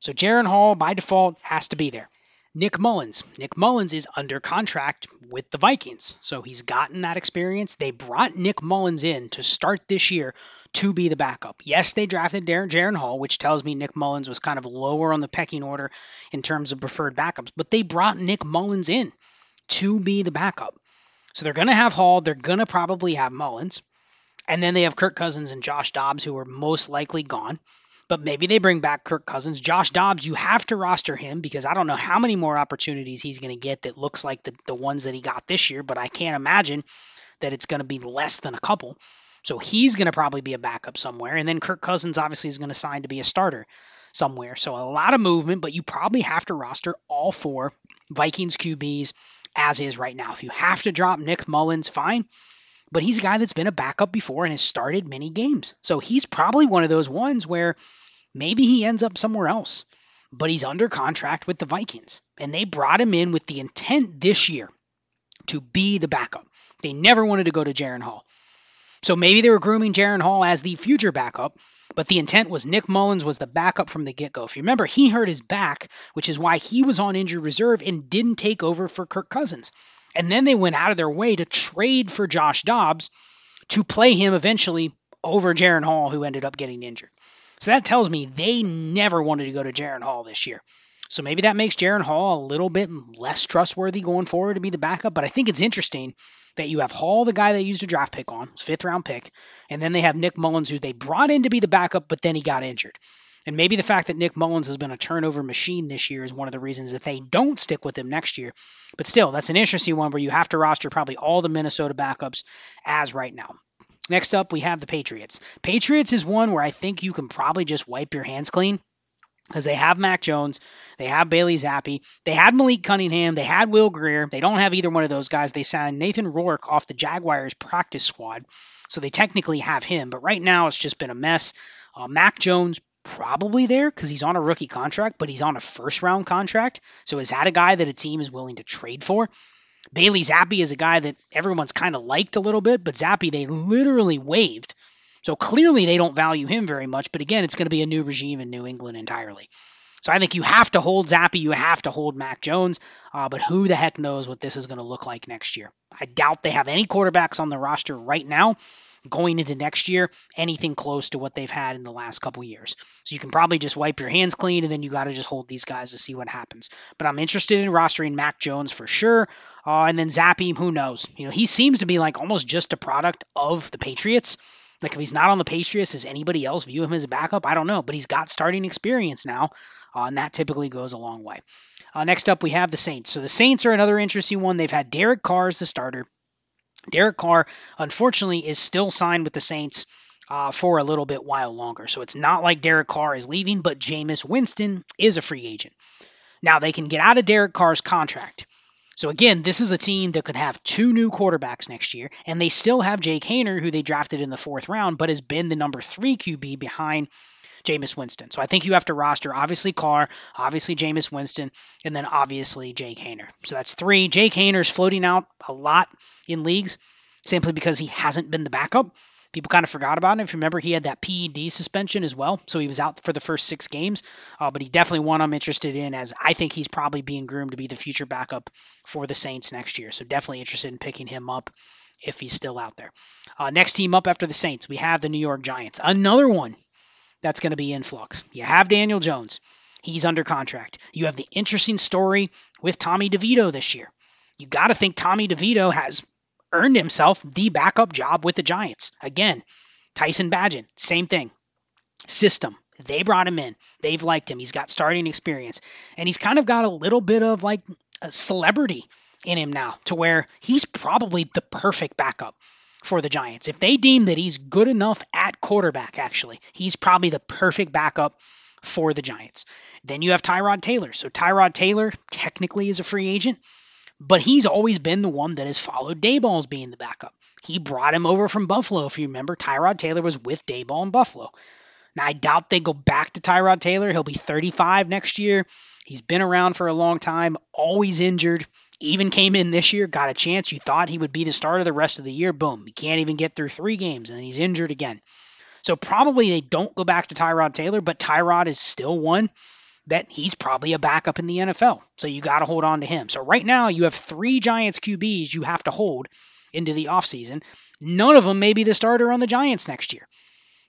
So Jaren Hall, by default, has to be there. Nick Mullens. Nick Mullens is under contract with the Vikings, so he's gotten that experience. They brought Nick Mullens in to start this year to be the backup. Yes, they drafted Darren Jaren Hall, which tells me Nick Mullens was kind of lower on the pecking order in terms of preferred backups, but they brought Nick Mullens in to be the backup. So they're going to have Hall, they're going to probably have Mullens. and then they have Kirk Cousins and Josh Dobbs, who are most likely gone but maybe they bring back Kirk Cousins. Josh Dobbs, you have to roster him because I don't know how many more opportunities he's going to get that looks like the, the ones that he got this year, but I can't imagine that it's going to be less than a couple. So he's going to probably be a backup somewhere. And then Kirk Cousins obviously is going to sign to be a starter somewhere. So a lot of movement, but you probably have to roster all four Vikings QBs as is right now. If you have to drop Nick Mullens, fine but he's a guy that's been a backup before and has started many games. So he's probably one of those ones where maybe he ends up somewhere else. but he's under contract with the Vikings. And they brought him in with the intent this year to be the backup. They never wanted to go to Jaren Hall. So maybe they were grooming Jaren Hall as the future backup, but the intent was Nick Mullens was the backup from the get go. If you remember, he hurt his back, which is why he was on injured reserve and didn't take over for Kirk Cousins. And then they went out of their way to trade for Josh Dobbs to play him eventually over Jaren Hall, who ended up getting injured. So that tells me they never wanted to go to Jaren Hall this year. So maybe that makes Jaren Hall a little bit less trustworthy going forward to be the backup. But I think it's interesting that you have Hall, the guy they used a draft pick on, his fifth round pick, and then they have Nick Mullens, who they brought in to be the backup, but then he got injured. And maybe the fact that Nick Mullens has been a turnover machine this year is one of the reasons that they don't stick with him next year. But still, that's an interesting one where you have to roster probably all the Minnesota backups as right now. Next up, we have the Patriots. Patriots is one where I think you can probably just wipe your hands clean because they have Mac Jones, they have Bailey Zappe, they had Malik Cunningham, they had Will Grier. They don't have either one of those guys. They signed Nathan Rourke off the Jaguars practice squad, so they technically have him. But right now, it's just been a mess. Uh, Mac Jones probably there because he's on a rookie contract, but he's on a first round contract. So is that a guy that a team is willing to trade for? Bailey Zappe is a guy that everyone's kind of liked a little bit, but Zappe they literally waived. So clearly they don't value him very much. But again, it's going to be a new regime in New England entirely. So I think you have to hold Zappe, you have to hold Mac Jones, uh, but who the heck knows what this is going to look like next year? I doubt they have any quarterbacks on the roster right now going into next year anything close to what they've had in the last couple years. So you can probably just wipe your hands clean and then you got to just hold these guys to see what happens. But I'm interested in rostering Mac Jones for sure. Uh, and then Zappe, who knows? You know, he seems to be like almost just a product of the Patriots. Like if he's not on the Patriots, does anybody else view him as a backup? I don't know, but he's got starting experience now, uh, and that typically goes a long way. Uh, next up, we have the Saints. So the Saints are another interesting one. They've had Derek Carr as the starter. Derek Carr, unfortunately, is still signed with the Saints uh, for a little bit while longer. So it's not like Derek Carr is leaving, but Jameis Winston is a free agent. Now they can get out of Derek Carr's contract. So again, this is a team that could have two new quarterbacks next year, and they still have Jake Haener, who they drafted in the fourth round, but has been the number three QB behind Jameis Winston. So I think you have to roster obviously Carr, obviously Jameis Winston, and then obviously Jake Haener. So that's three. Jake Haener's floating out a lot in leagues simply because he hasn't been the backup. People kind of forgot about him. If you remember, he had that PED suspension as well, so he was out for the first six games. Uh, but he definitely one I'm interested in, as I think he's probably being groomed to be the future backup for the Saints next year. So definitely interested in picking him up if he's still out there. Uh, next team up after the Saints, we have the New York Giants. Another one that's going to be in flux. You have Daniel Jones. He's under contract. You have the interesting story with Tommy DeVito this year. You got to think Tommy DeVito has earned himself the backup job with the Giants. Again, Tyson Bagent, same thing. System. They brought him in. They've liked him. He's got starting experience. And he's kind of got a little bit of like a celebrity in him now to where he's probably the perfect backup for the Giants. If they deem that he's good enough at quarterback, actually, he's probably the perfect backup for the Giants. Then you have Tyrod Taylor. So Tyrod Taylor technically is a free agent, but he's always been the one that has followed Daboll as being the backup. He brought him over from Buffalo. If you remember, Tyrod Taylor was with Daboll in Buffalo. Now, I doubt they go back to Tyrod Taylor. He'll be 35 next year. He's been around for a long time, always injured. Even came in this year, got a chance. You thought he would be the starter the rest of the year. Boom. He can't even get through three games, and he's injured again. So probably they don't go back to Tyrod Taylor, but Tyrod is still one that he's probably a backup in the NFL. So you got to hold on to him. So right now you have three Giants QBs you have to hold into the offseason. None of them may be the starter on the Giants next year.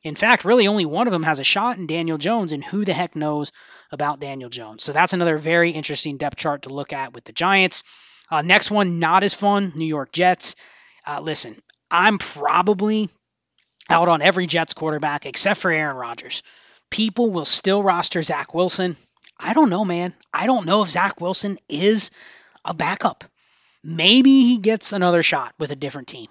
In fact, really only one of them has a shot in Daniel Jones, and who the heck knows about Daniel Jones? So that's another very interesting depth chart to look at with the Giants. Uh, next one, not as fun New York Jets. Uh, listen, I'm probably out on every Jets quarterback except for Aaron Rodgers. People will still roster Zach Wilson. I don't know, man. I don't know if Zach Wilson is a backup. Maybe he gets another shot with a different team.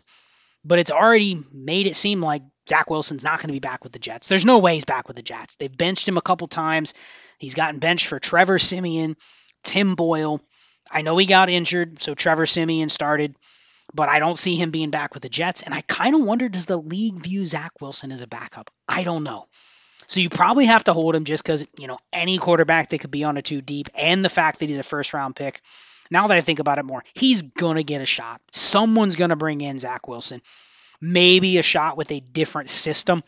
But it's already made it seem like Zach Wilson's not going to be back with the Jets. There's no way he's back with the Jets. They've benched him a couple times. He's gotten benched for Trevor Siemian, Tim Boyle. I know he got injured, so Trevor Siemian started, but I don't see him being back with the Jets. And I kind of wonder does the league view Zach Wilson as a backup? I don't know. So you probably have to hold him just because, you know, any quarterback that could be on a two deep and the fact that he's a first round pick. Now that I think about it more, he's going to get a shot. Someone's going to bring in Zach Wilson. Maybe a shot with a different system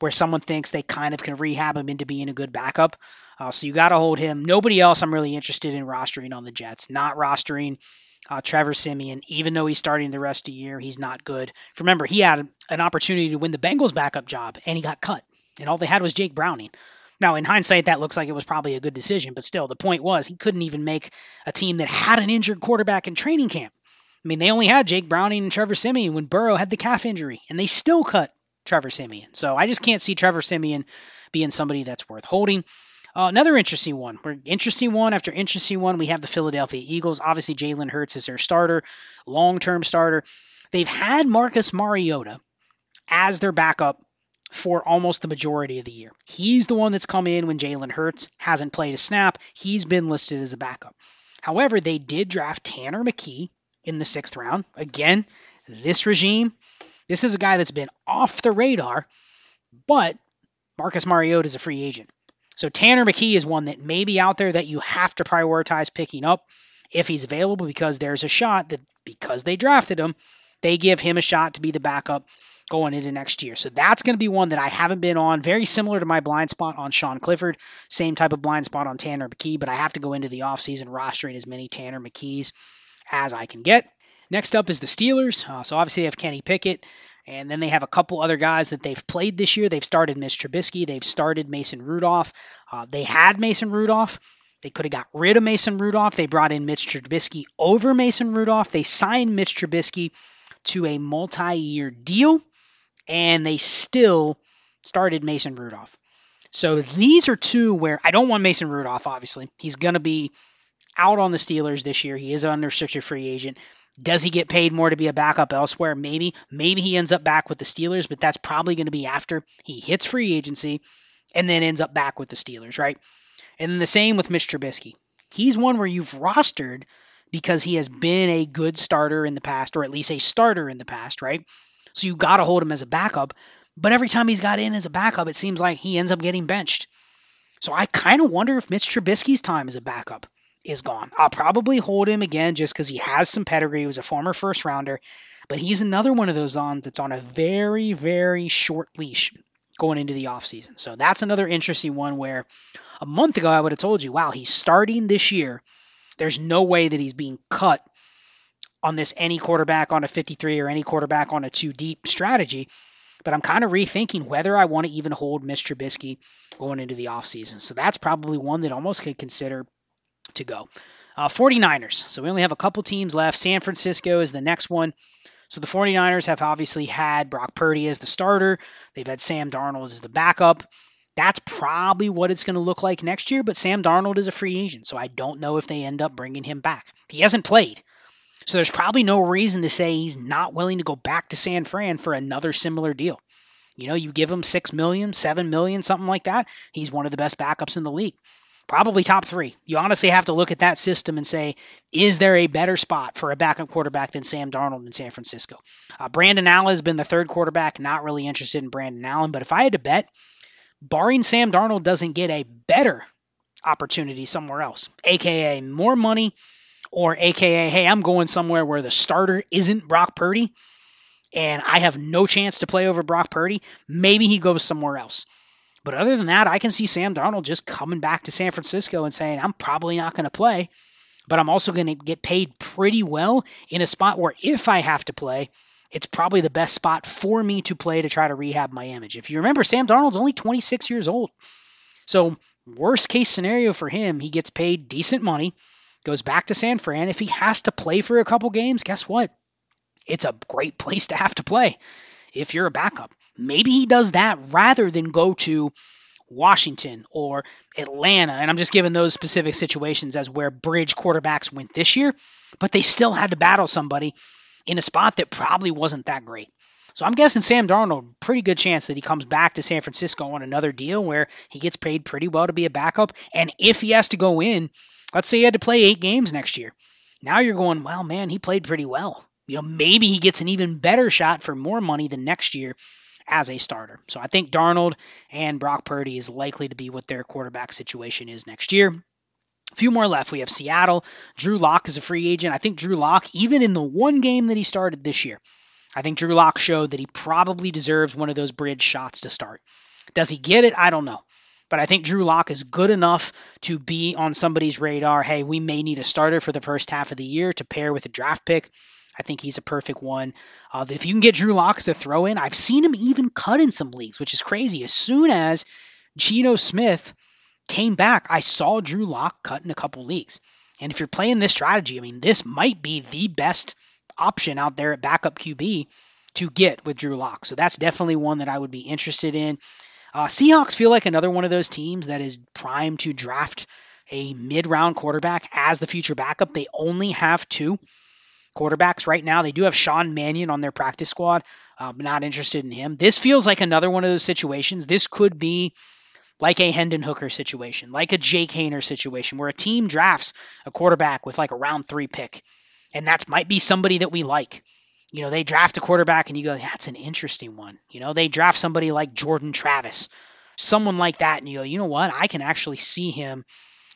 where someone thinks they kind of can rehab him into being a good backup. Uh, so you got to hold him. Nobody else I'm really interested in rostering on the Jets. Not rostering uh, Trevor Siemian, even though he's starting the rest of the year, he's not good. Remember, he had an opportunity to win the Bengals backup job, and he got cut. And all they had was Jake Browning. Now, in hindsight, that looks like it was probably a good decision, but still, the point was he couldn't even make a team that had an injured quarterback in training camp. I mean, they only had Jake Browning and Trevor Siemian when Burrow had the calf injury, and they still cut Trevor Siemian. So I just can't see Trevor Siemian being somebody that's worth holding. Uh, another interesting one. We're interesting one after interesting one. We have the Philadelphia Eagles. Obviously, Jalen Hurts is their starter, long-term starter. They've had Marcus Mariota as their backup for almost the majority of the year. He's the one that's come in when Jalen Hurts hasn't played a snap. He's been listed as a backup. However, they did draft Tanner McKee in the sixth round. Again, this regime, this is a guy that's been off the radar, but Marcus Mariota is a free agent. So Tanner McKee is one that may be out there that you have to prioritize picking up if he's available because there's a shot that because they drafted him, they give him a shot to be the backup going into next year. So that's going to be one that I haven't been on. Very similar to my blind spot on Sean Clifford. Same type of blind spot on Tanner McKee, but I have to go into the offseason rostering as many Tanner McKees as I can get. Next up is the Steelers. Uh, so obviously they have Kenny Pickett. And then they have a couple other guys that they've played this year. They've started Mitch Trubisky. They've started Mason Rudolph. Uh, they had Mason Rudolph. They could have got rid of Mason Rudolph. They brought in Mitch Trubisky over Mason Rudolph. They signed Mitch Trubisky to a multi year deal, and they still started Mason Rudolph. So these are two where I don't want Mason Rudolph, obviously. He's going to be out on the Steelers this year. He is an unrestricted free agent. Does he get paid more to be a backup elsewhere? Maybe. Maybe he ends up back with the Steelers, but that's probably going to be after he hits free agency and then ends up back with the Steelers, right? And then the same with Mr. Trubisky. He's one where you've rostered because he has been a good starter in the past, or at least a starter in the past, right? So you got to hold him as a backup. But every time he's got in as a backup, it seems like he ends up getting benched. So I kind of wonder if Mitch Trubisky's time as a backup is gone. I'll probably hold him again just because he has some pedigree. He was a former first rounder, but he's another one of those on that's on a very, very short leash going into the offseason. So that's another interesting one where a month ago I would have told you, wow, he's starting this year. There's no way that he's being cut on this any quarterback on a 53 or any quarterback on a two deep strategy. But I'm kind of rethinking whether I want to even hold Mr. Trubisky going into the offseason. So that's probably one that almost could consider to go. Uh, 49ers. So we only have a couple teams left. San Francisco is the next one. So the 49ers have obviously had Brock Purdy as the starter. They've had Sam Darnold as the backup. That's probably what it's going to look like next year, but Sam Darnold is a free agent, so I don't know if they end up bringing him back. He hasn't played. So there's probably no reason to say he's not willing to go back to San Fran for another similar deal. You know, you give him six million, seven million, something like that. He's one of the best backups in the league probably top three. You honestly have to look at that system and say, is there a better spot for a backup quarterback than Sam Darnold in San Francisco? Uh, Brandon Allen has been the third quarterback. Not really interested in Brandon Allen, but if I had to bet, barring Sam Darnold doesn't get a better opportunity somewhere else, aka more money, or aka, hey, I'm going somewhere where the starter isn't Brock Purdy and I have no chance to play over Brock Purdy, maybe he goes somewhere else. But other than that, I can see Sam Darnold just coming back to San Francisco and saying, I'm probably not going to play, but I'm also going to get paid pretty well in a spot where if I have to play, it's probably the best spot for me to play to try to rehab my image. If you remember, Sam Darnold's only 26 years old. So, worst case scenario for him, he gets paid decent money, goes back to San Fran. If he has to play for a couple games, guess what? It's a great place to have to play if you're a backup. Maybe he does that rather than go to Washington or Atlanta. And I'm just giving those specific situations as where bridge quarterbacks went this year, but they still had to battle somebody in a spot that probably wasn't that great. So I'm guessing Sam Darnold, pretty good chance that he comes back to San Francisco on another deal where he gets paid pretty well to be a backup. And if he has to go in, let's say he had to play eight games next year. Now you're going, well, man, he played pretty well. You know, maybe he gets an even better shot for more money than next year as a starter. So I think Darnold and Brock Purdy is likely to be what their quarterback situation is next year. A few more left. We have Seattle. Drew Lock is a free agent. I think Drew Lock, even in the one game that he started this year, I think Drew Lock showed that he probably deserves one of those bridge shots to start. Does he get it? I don't know. But I think Drew Lock is good enough to be on somebody's radar. Hey, we may need a starter for the first half of the year to pair with a draft pick. I think he's a perfect one. Uh, if you can get Drew Lock to throw in, I've seen him even cut in some leagues, which is crazy. As soon as Geno Smith came back, I saw Drew Lock cut in a couple leagues. And if you're playing this strategy, I mean, this might be the best option out there at backup QB to get with Drew Lock. So that's definitely one that I would be interested in. Uh, Seahawks feel like another one of those teams that is primed to draft a mid round quarterback as the future backup. They only have two quarterbacks right now. They do have Sean Mannion on their practice squad. I'm not interested in him. This feels like another one of those situations. This could be like a Hendon Hooker situation, like a Jake Haener situation, where a team drafts a quarterback with like a round three pick. And that might be somebody that we like. You know, they draft a quarterback and you go, that's an interesting one. You know, they draft somebody like Jordan Travis, someone like that, and you go, you know what? I can actually see him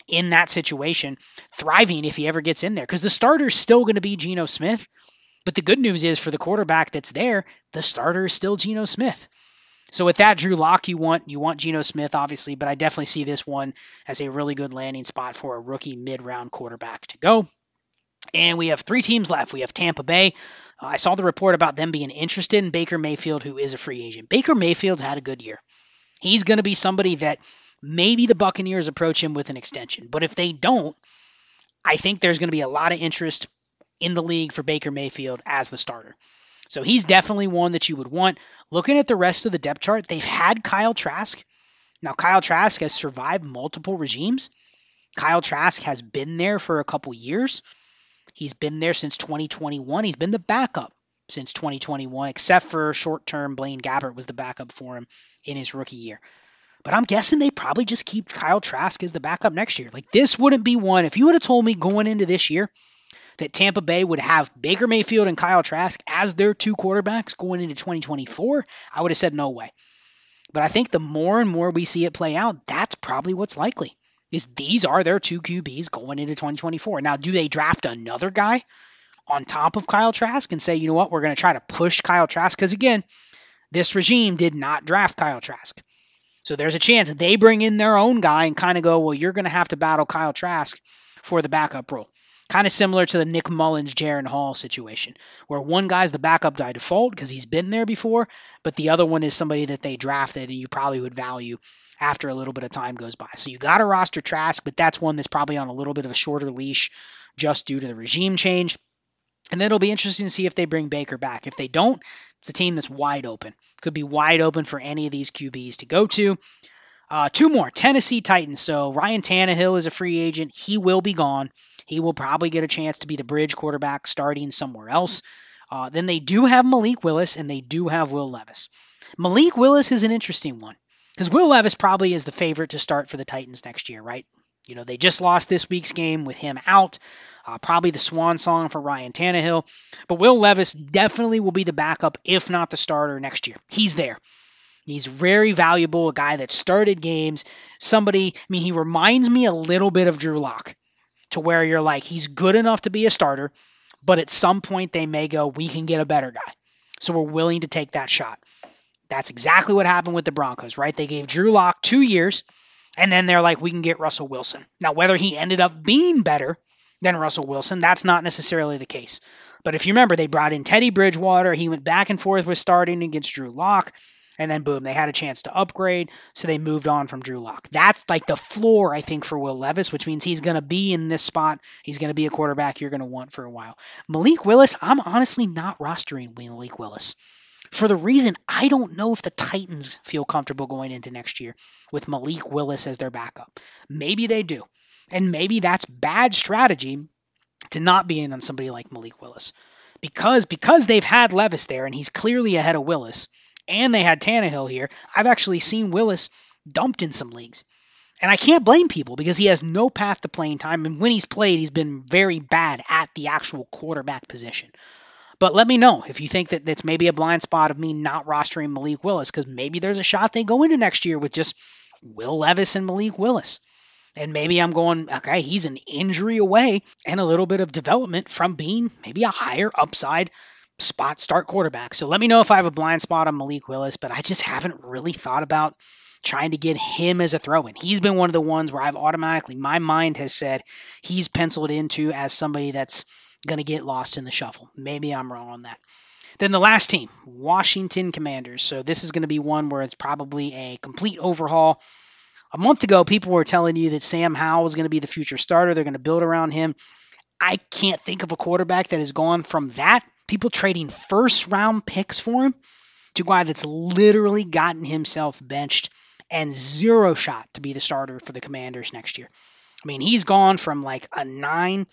in that situation thriving if he ever gets in there because the starter's still going to be Geno Smith. But the good news is for the quarterback that's there, the starter is still Geno Smith. So with that, Drew Lock, you want you want Geno Smith, obviously, but I definitely see this one as a really good landing spot for a rookie mid-round quarterback to go. And we have three teams left. We have Tampa Bay. I saw the report about them being interested in Baker Mayfield, who is a free agent. Baker Mayfield's had a good year. He's going to be somebody that maybe the Buccaneers approach him with an extension. But if they don't, I think there's going to be a lot of interest in the league for Baker Mayfield as the starter. So he's definitely one that you would want. Looking at the rest of the depth chart, they've had Kyle Trask. Now, Kyle Trask has survived multiple regimes. Kyle Trask has been there for a couple years. He's been there since 2021. He's been the backup since 2021, except for short term, Blaine Gabbert was the backup for him in his rookie year. But I'm guessing they probably just keep Kyle Trask as the backup next year. Like, this wouldn't be one. If you would have told me going into this year that Tampa Bay would have Baker Mayfield and Kyle Trask as their two quarterbacks going into 2024, I would have said no way. But I think the more and more we see it play out, that's probably what's likely is these are their two QBs going into 2024. Now, do they draft another guy on top of Kyle Trask and say, you know what, we're going to try to push Kyle Trask? Because again, this regime did not draft Kyle Trask. So there's a chance they bring in their own guy and kind of go, well, you're going to have to battle Kyle Trask for the backup role. Kind of similar to the Nick Mullens, Jaren Hall situation, where one guy's the backup by default because he's been there before, but the other one is somebody that they drafted and you probably would value after a little bit of time goes by. So you got to roster Trask, but that's one that's probably on a little bit of a shorter leash just due to the regime change. And then it'll be interesting to see if they bring Baker back. If they don't, it's a team that's wide open. Could be wide open for any of these QBs to go to. Uh, two more Tennessee Titans. So Ryan Tannehill is a free agent. He will be gone. He will probably get a chance to be the bridge quarterback starting somewhere else. Uh, then they do have Malik Willis and they do have Will Levis. Malik Willis is an interesting one because Will Levis probably is the favorite to start for the Titans next year, right? You know, they just lost this week's game with him out. Uh, probably the swan song for Ryan Tannehill. But Will Levis definitely will be the backup, if not the starter, next year. He's there. He's very valuable, a guy that started games. Somebody, I mean, he reminds me a little bit of Drew Lock to where you're like, he's good enough to be a starter, but at some point they may go, we can get a better guy. So we're willing to take that shot. That's exactly what happened with the Broncos, right? They gave Drew Lock two years, and then they're like, we can get Russell Wilson. Now, whether he ended up being better than Russell Wilson, that's not necessarily the case. But if you remember, they brought in Teddy Bridgewater. He went back and forth with starting against Drew Lock. And then boom, they had a chance to upgrade, so they moved on from Drew Lock. That's like the floor, I think, for Will Levis, which means he's going to be in this spot. He's going to be a quarterback you're going to want for a while. Malik Willis, I'm honestly not rostering Malik Willis for the reason I don't know if the Titans feel comfortable going into next year with Malik Willis as their backup. Maybe they do. And maybe that's bad strategy to not be in on somebody like Malik Willis. Because because they've had Levis there and he's clearly ahead of Willis and they had Tannehill here, I've actually seen Willis dumped in some leagues. And I can't blame people because he has no path to playing time. And when he's played, he's been very bad at the actual quarterback position. But let me know if you think that that's maybe a blind spot of me not rostering Malik Willis because maybe there's a shot they go into next year with just Will Levis and Malik Willis. And maybe I'm going, okay, he's an injury away and a little bit of development from being maybe a higher upside spot start quarterback. So let me know if I have a blind spot on Malik Willis, but I just haven't really thought about trying to get him as a throw in. He's been one of the ones where I've automatically, my mind has said he's penciled into as somebody that's going to get lost in the shuffle. Maybe I'm wrong on that. Then the last team, Washington Commanders. So this is going to be one where it's probably a complete overhaul. A month ago, people were telling you that Sam Howell was going to be the future starter. They're going to build around him. I can't think of a quarterback that has gone from that, people trading first round picks for him, to a guy that's literally gotten himself benched and zero shot to be the starter for the Commanders next year. I mean, he's gone from like a nine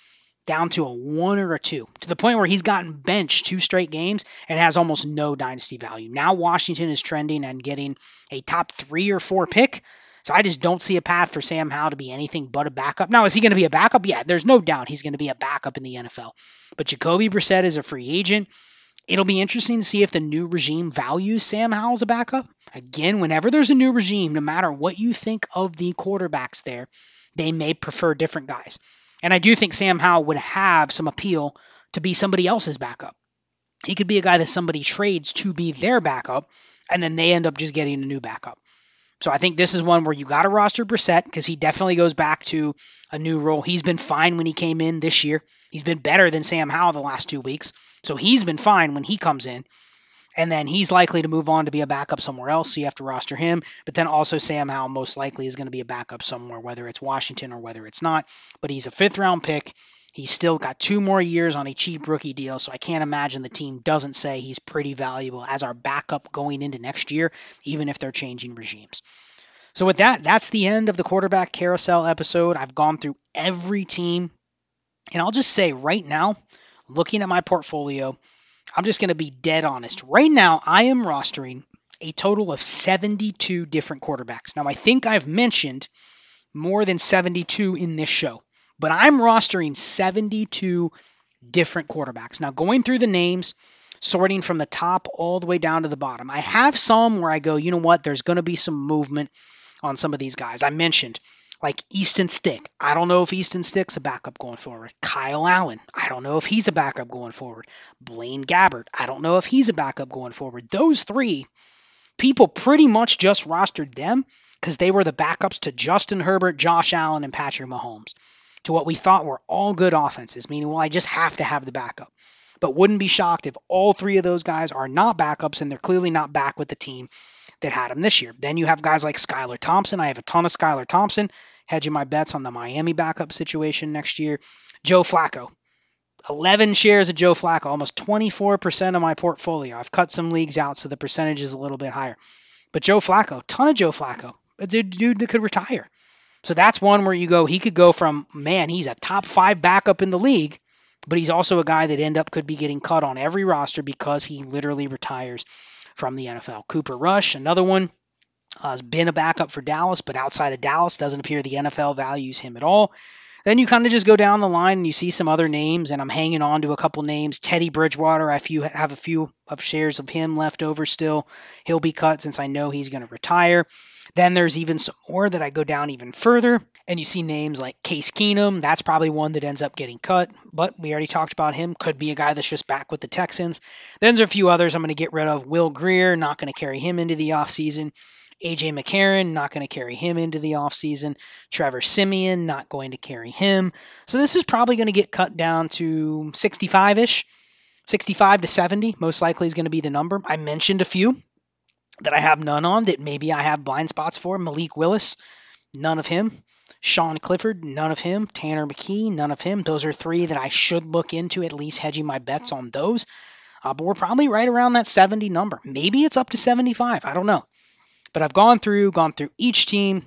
down to a one or a two to the point where he's gotten benched two straight games and has almost no dynasty value. Now Washington is trending and getting a top three or four pick. So I just don't see a path for Sam Howell to be anything but a backup. Now, is he going to be a backup? Yeah, there's no doubt he's going to be a backup in the NFL. But Jacoby Brissett is a free agent. It'll be interesting to see if the new regime values Sam Howell as a backup. Again, whenever there's a new regime, no matter what you think of the quarterbacks there, they may prefer different guys. And I do think Sam Howell would have some appeal to be somebody else's backup. He could be a guy that somebody trades to be their backup, and then they end up just getting a new backup. So I think this is one where you got to roster Brissett because he definitely goes back to a new role. He's been fine when he came in this year. He's been better than Sam Howell the last two weeks. So he's been fine when he comes in. And then he's likely to move on to be a backup somewhere else. So you have to roster him. But then also Sam Howell most likely is going to be a backup somewhere, whether it's Washington or whether it's not. But he's a fifth round pick. He's still got two more years on a cheap rookie deal, so I can't imagine the team doesn't say he's pretty valuable as our backup going into next year, even if they're changing regimes. So, with that, that's the end of the quarterback carousel episode. I've gone through every team, and I'll just say right now, looking at my portfolio, I'm just going to be dead honest. Right now, I am rostering a total of 72 different quarterbacks. Now, I think I've mentioned more than 72 in this show but I'm rostering 72 different quarterbacks. Now, going through the names, sorting from the top all the way down to the bottom, I have some where I go, you know what, there's going to be some movement on some of these guys. I mentioned like Easton Stick. I don't know if Easton Stick's a backup going forward. Kyle Allen. I don't know if he's a backup going forward. Blaine Gabbert. I don't know if he's a backup going forward. Those three people pretty much just rostered them because they were the backups to Justin Herbert, Josh Allen, and Patrick Mahomes to what we thought were all good offenses, meaning, well, I just have to have the backup. But wouldn't be shocked if all three of those guys are not backups and they're clearly not back with the team that had them this year. Then you have guys like Skylar Thompson. I have a ton of Skylar Thompson, hedging my bets on the Miami backup situation next year. Joe Flacco. 11 shares of Joe Flacco, almost 24% of my portfolio. I've cut some leagues out, so the percentage is a little bit higher. But Joe Flacco, ton of Joe Flacco, a dude, dude that could retire. So that's one where you go, he could go from, man, he's a top five backup in the league, but he's also a guy that end up could be getting cut on every roster because he literally retires from the NFL. Cooper Rush, another one, Uh, has been a backup for Dallas, but outside of Dallas, doesn't appear the NFL values him at all. Then you kind of just go down the line and you see some other names, and I'm hanging on to a couple names. Teddy Bridgewater, I have a few of shares of him left over still. He'll be cut since I know he's going to retire. Then there's even some more that I go down even further, and you see names like Case Keenum. That's probably one that ends up getting cut, but we already talked about him. Could be a guy that's just back with the Texans. Then there's a few others I'm going to get rid of. Will Grier, not going to carry him into the offseason. AJ McCarron, not going to carry him into the offseason. Trevor Siemian, not going to carry him. So this is probably going to get cut down to 65 ish. 65 to 70, most likely is going to be the number. I mentioned a few that I have none on that maybe I have blind spots for. Malik Willis, none of him. Sean Clifford, none of him. Tanner McKee, none of him. Those are three that I should look into, at least hedging my bets on those. Uh, but we're probably right around that 70 number. Maybe it's up to 75. I don't know. But I've gone through, gone through each team.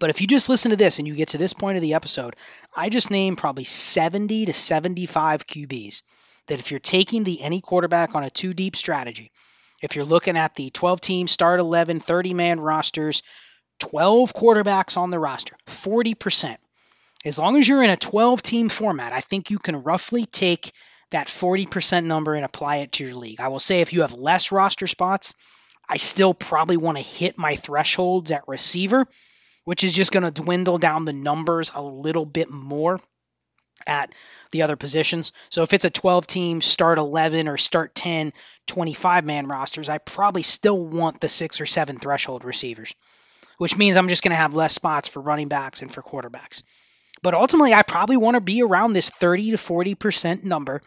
But if you just listen to this and you get to this point of the episode, I just named probably 70 to 75 QBs that if you're taking the any quarterback on a two deep strategy, if you're looking at the 12 team start 11, 30 man rosters, 12 quarterbacks on the roster, 40%. As long as you're in a 12 team format, I think you can roughly take that 40% number and apply it to your league. I will say if you have less roster spots, I still probably want to hit my thresholds at receiver, which is just going to dwindle down the numbers a little bit more at the other positions. So if it's a 12 team, start 11 or start 10, 25 man rosters, I probably still want the six or seven threshold receivers, which means I'm just going to have less spots for running backs and for quarterbacks. But ultimately, I probably want to be around this 30 to 40% number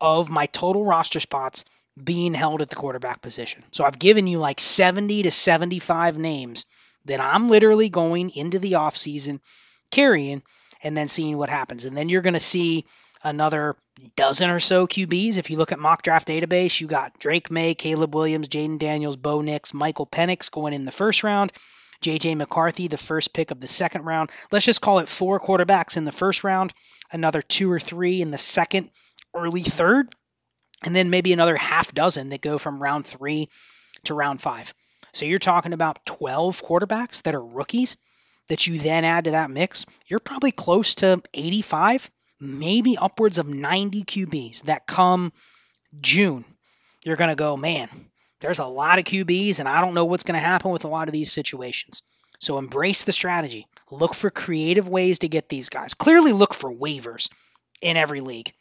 of my total roster spots being held at the quarterback position. So I've given you like 70 to 75 names that I'm literally going into the offseason carrying and then seeing what happens. And then you're going to see another dozen or so QBs. If you look at mock draft database, you got Drake Maye, Caleb Williams, Jayden Daniels, Bo Nix, Michael Penix going in the first round. JJ McCarthy, the first pick of the second round. Let's just call it four quarterbacks in the first round, another two or three in the second, early third, and then maybe another half dozen that go from round three to round five. So you're talking about 12 quarterbacks that are rookies that you then add to that mix, you're probably close to 85, maybe upwards of 90 QBs that come June. You're going to go, man, there's a lot of QBs, and I don't know what's going to happen with a lot of these situations. So embrace the strategy. Look for creative ways to get these guys. Clearly, look for waivers in every league.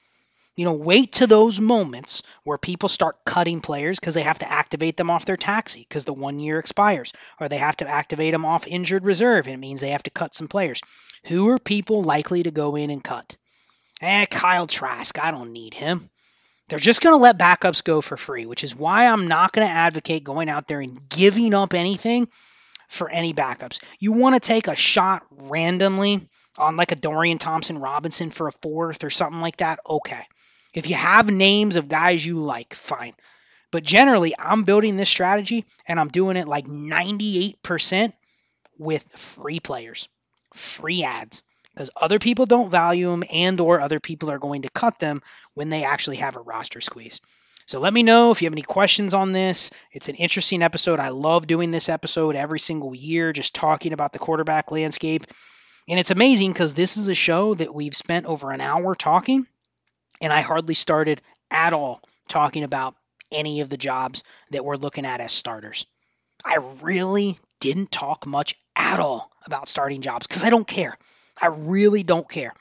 You know, wait to those moments where people start cutting players because they have to activate them off their taxi because the one year expires, or they have to activate them off injured reserve. And it means they have to cut some players. Who are people likely to go in and cut? Eh, Kyle Trask. I don't need him. They're just going to let backups go for free, which is why I'm not going to advocate going out there and giving up anything for any backups. You want to take a shot randomly on like a Dorian Thompson Robinson for a fourth or something like that. Okay. If you have names of guys you like, fine. But generally, I'm building this strategy and I'm doing it like 98% with free players, free adds because other people don't value them and or other people are going to cut them when they actually have a roster squeeze. So let me know if you have any questions on this. It's an interesting episode. I love doing this episode every single year, just talking about the quarterback landscape. And it's amazing because this is a show that we've spent over an hour talking and I hardly started at all talking about any of the jobs that we're looking at as starters. I really didn't talk much at all about starting jobs because I don't care. I really don't care.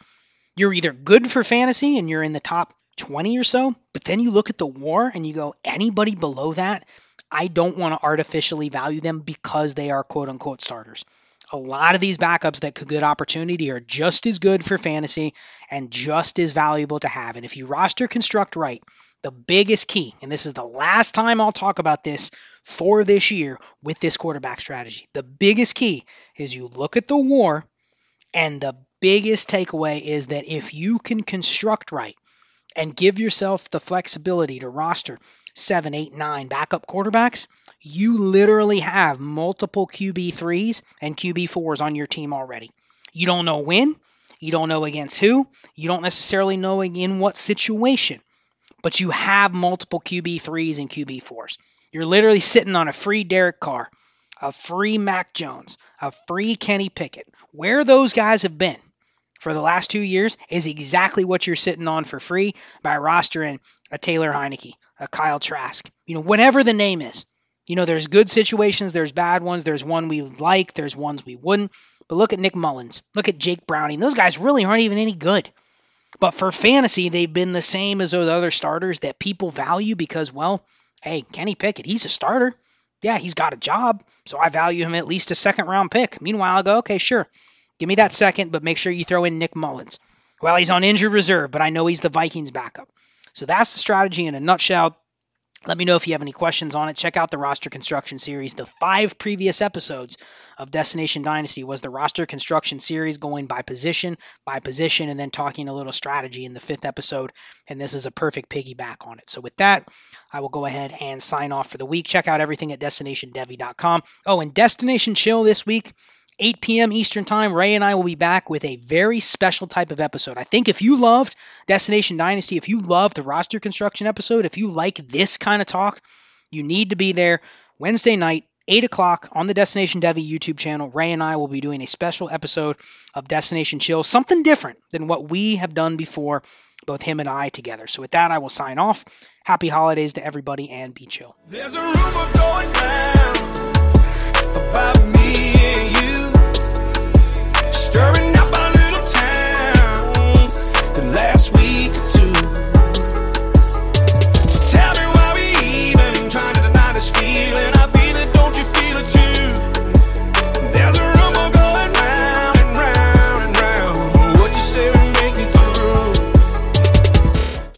You're either good for fantasy and you're in the top 20 or so, but then you look at the war and you go, anybody below that, I don't want to artificially value them because they are quote unquote starters a lot of these backups that could get opportunity are just as good for fantasy and just as valuable to have. And if you roster construct right, the biggest key, and this is the last time I'll talk about this for this year with this quarterback strategy, the biggest key is you look at the war, and the biggest takeaway is that if you can construct right and give yourself the flexibility to roster seven, eight, nine backup quarterbacks, you literally have multiple QB3s and QB4s on your team already. You don't know when, you don't know against who, you don't necessarily know in what situation, but you have multiple QB3s and QB4s. You're literally sitting on a free Derek Carr, a free Mac Jones, a free Kenny Pickett. Where those guys have been for the last two years is exactly what you're sitting on for free by rostering a Taylor Heinicke, a Kyle Trask, you know, whatever the name is. You know, there's good situations, there's bad ones, there's one we like, there's ones we wouldn't. But look at Nick Mullens, look at Jake Browning. Those guys really aren't even any good. But for fantasy, they've been the same as those other starters that people value because, well, hey, Kenny Pickett, he's a starter. Yeah, he's got a job, so I value him at least a second round pick. Meanwhile, I go, okay, sure, give me that second, but make sure you throw in Nick Mullens. Well, he's on injured reserve, but I know he's the Vikings backup. So that's the strategy in a nutshell. Let me know if you have any questions on it. Check out the roster construction series. The five previous episodes of Destination Dynasty was the roster construction series going by position, by position, and then talking a little strategy in the fifth episode. And this is a perfect piggyback on it. So, with that, I will go ahead and sign off for the week. Check out everything at destinationdevy.com. Oh, and Destination Chill this week 8 p.m. Eastern Time, Ray and I will be back with a very special type of episode. I think if you loved Destination Dynasty, if you loved the roster construction episode, if you like this kind of talk, you need to be there Wednesday night, 8 o'clock on the Destination Devy YouTube channel. Ray and I will be doing a special episode of Destination Chill, something different than what we have done before. both him and I together. So with that, I will sign off. Happy holidays to everybody and be chill. There's a rumor going round about me you're in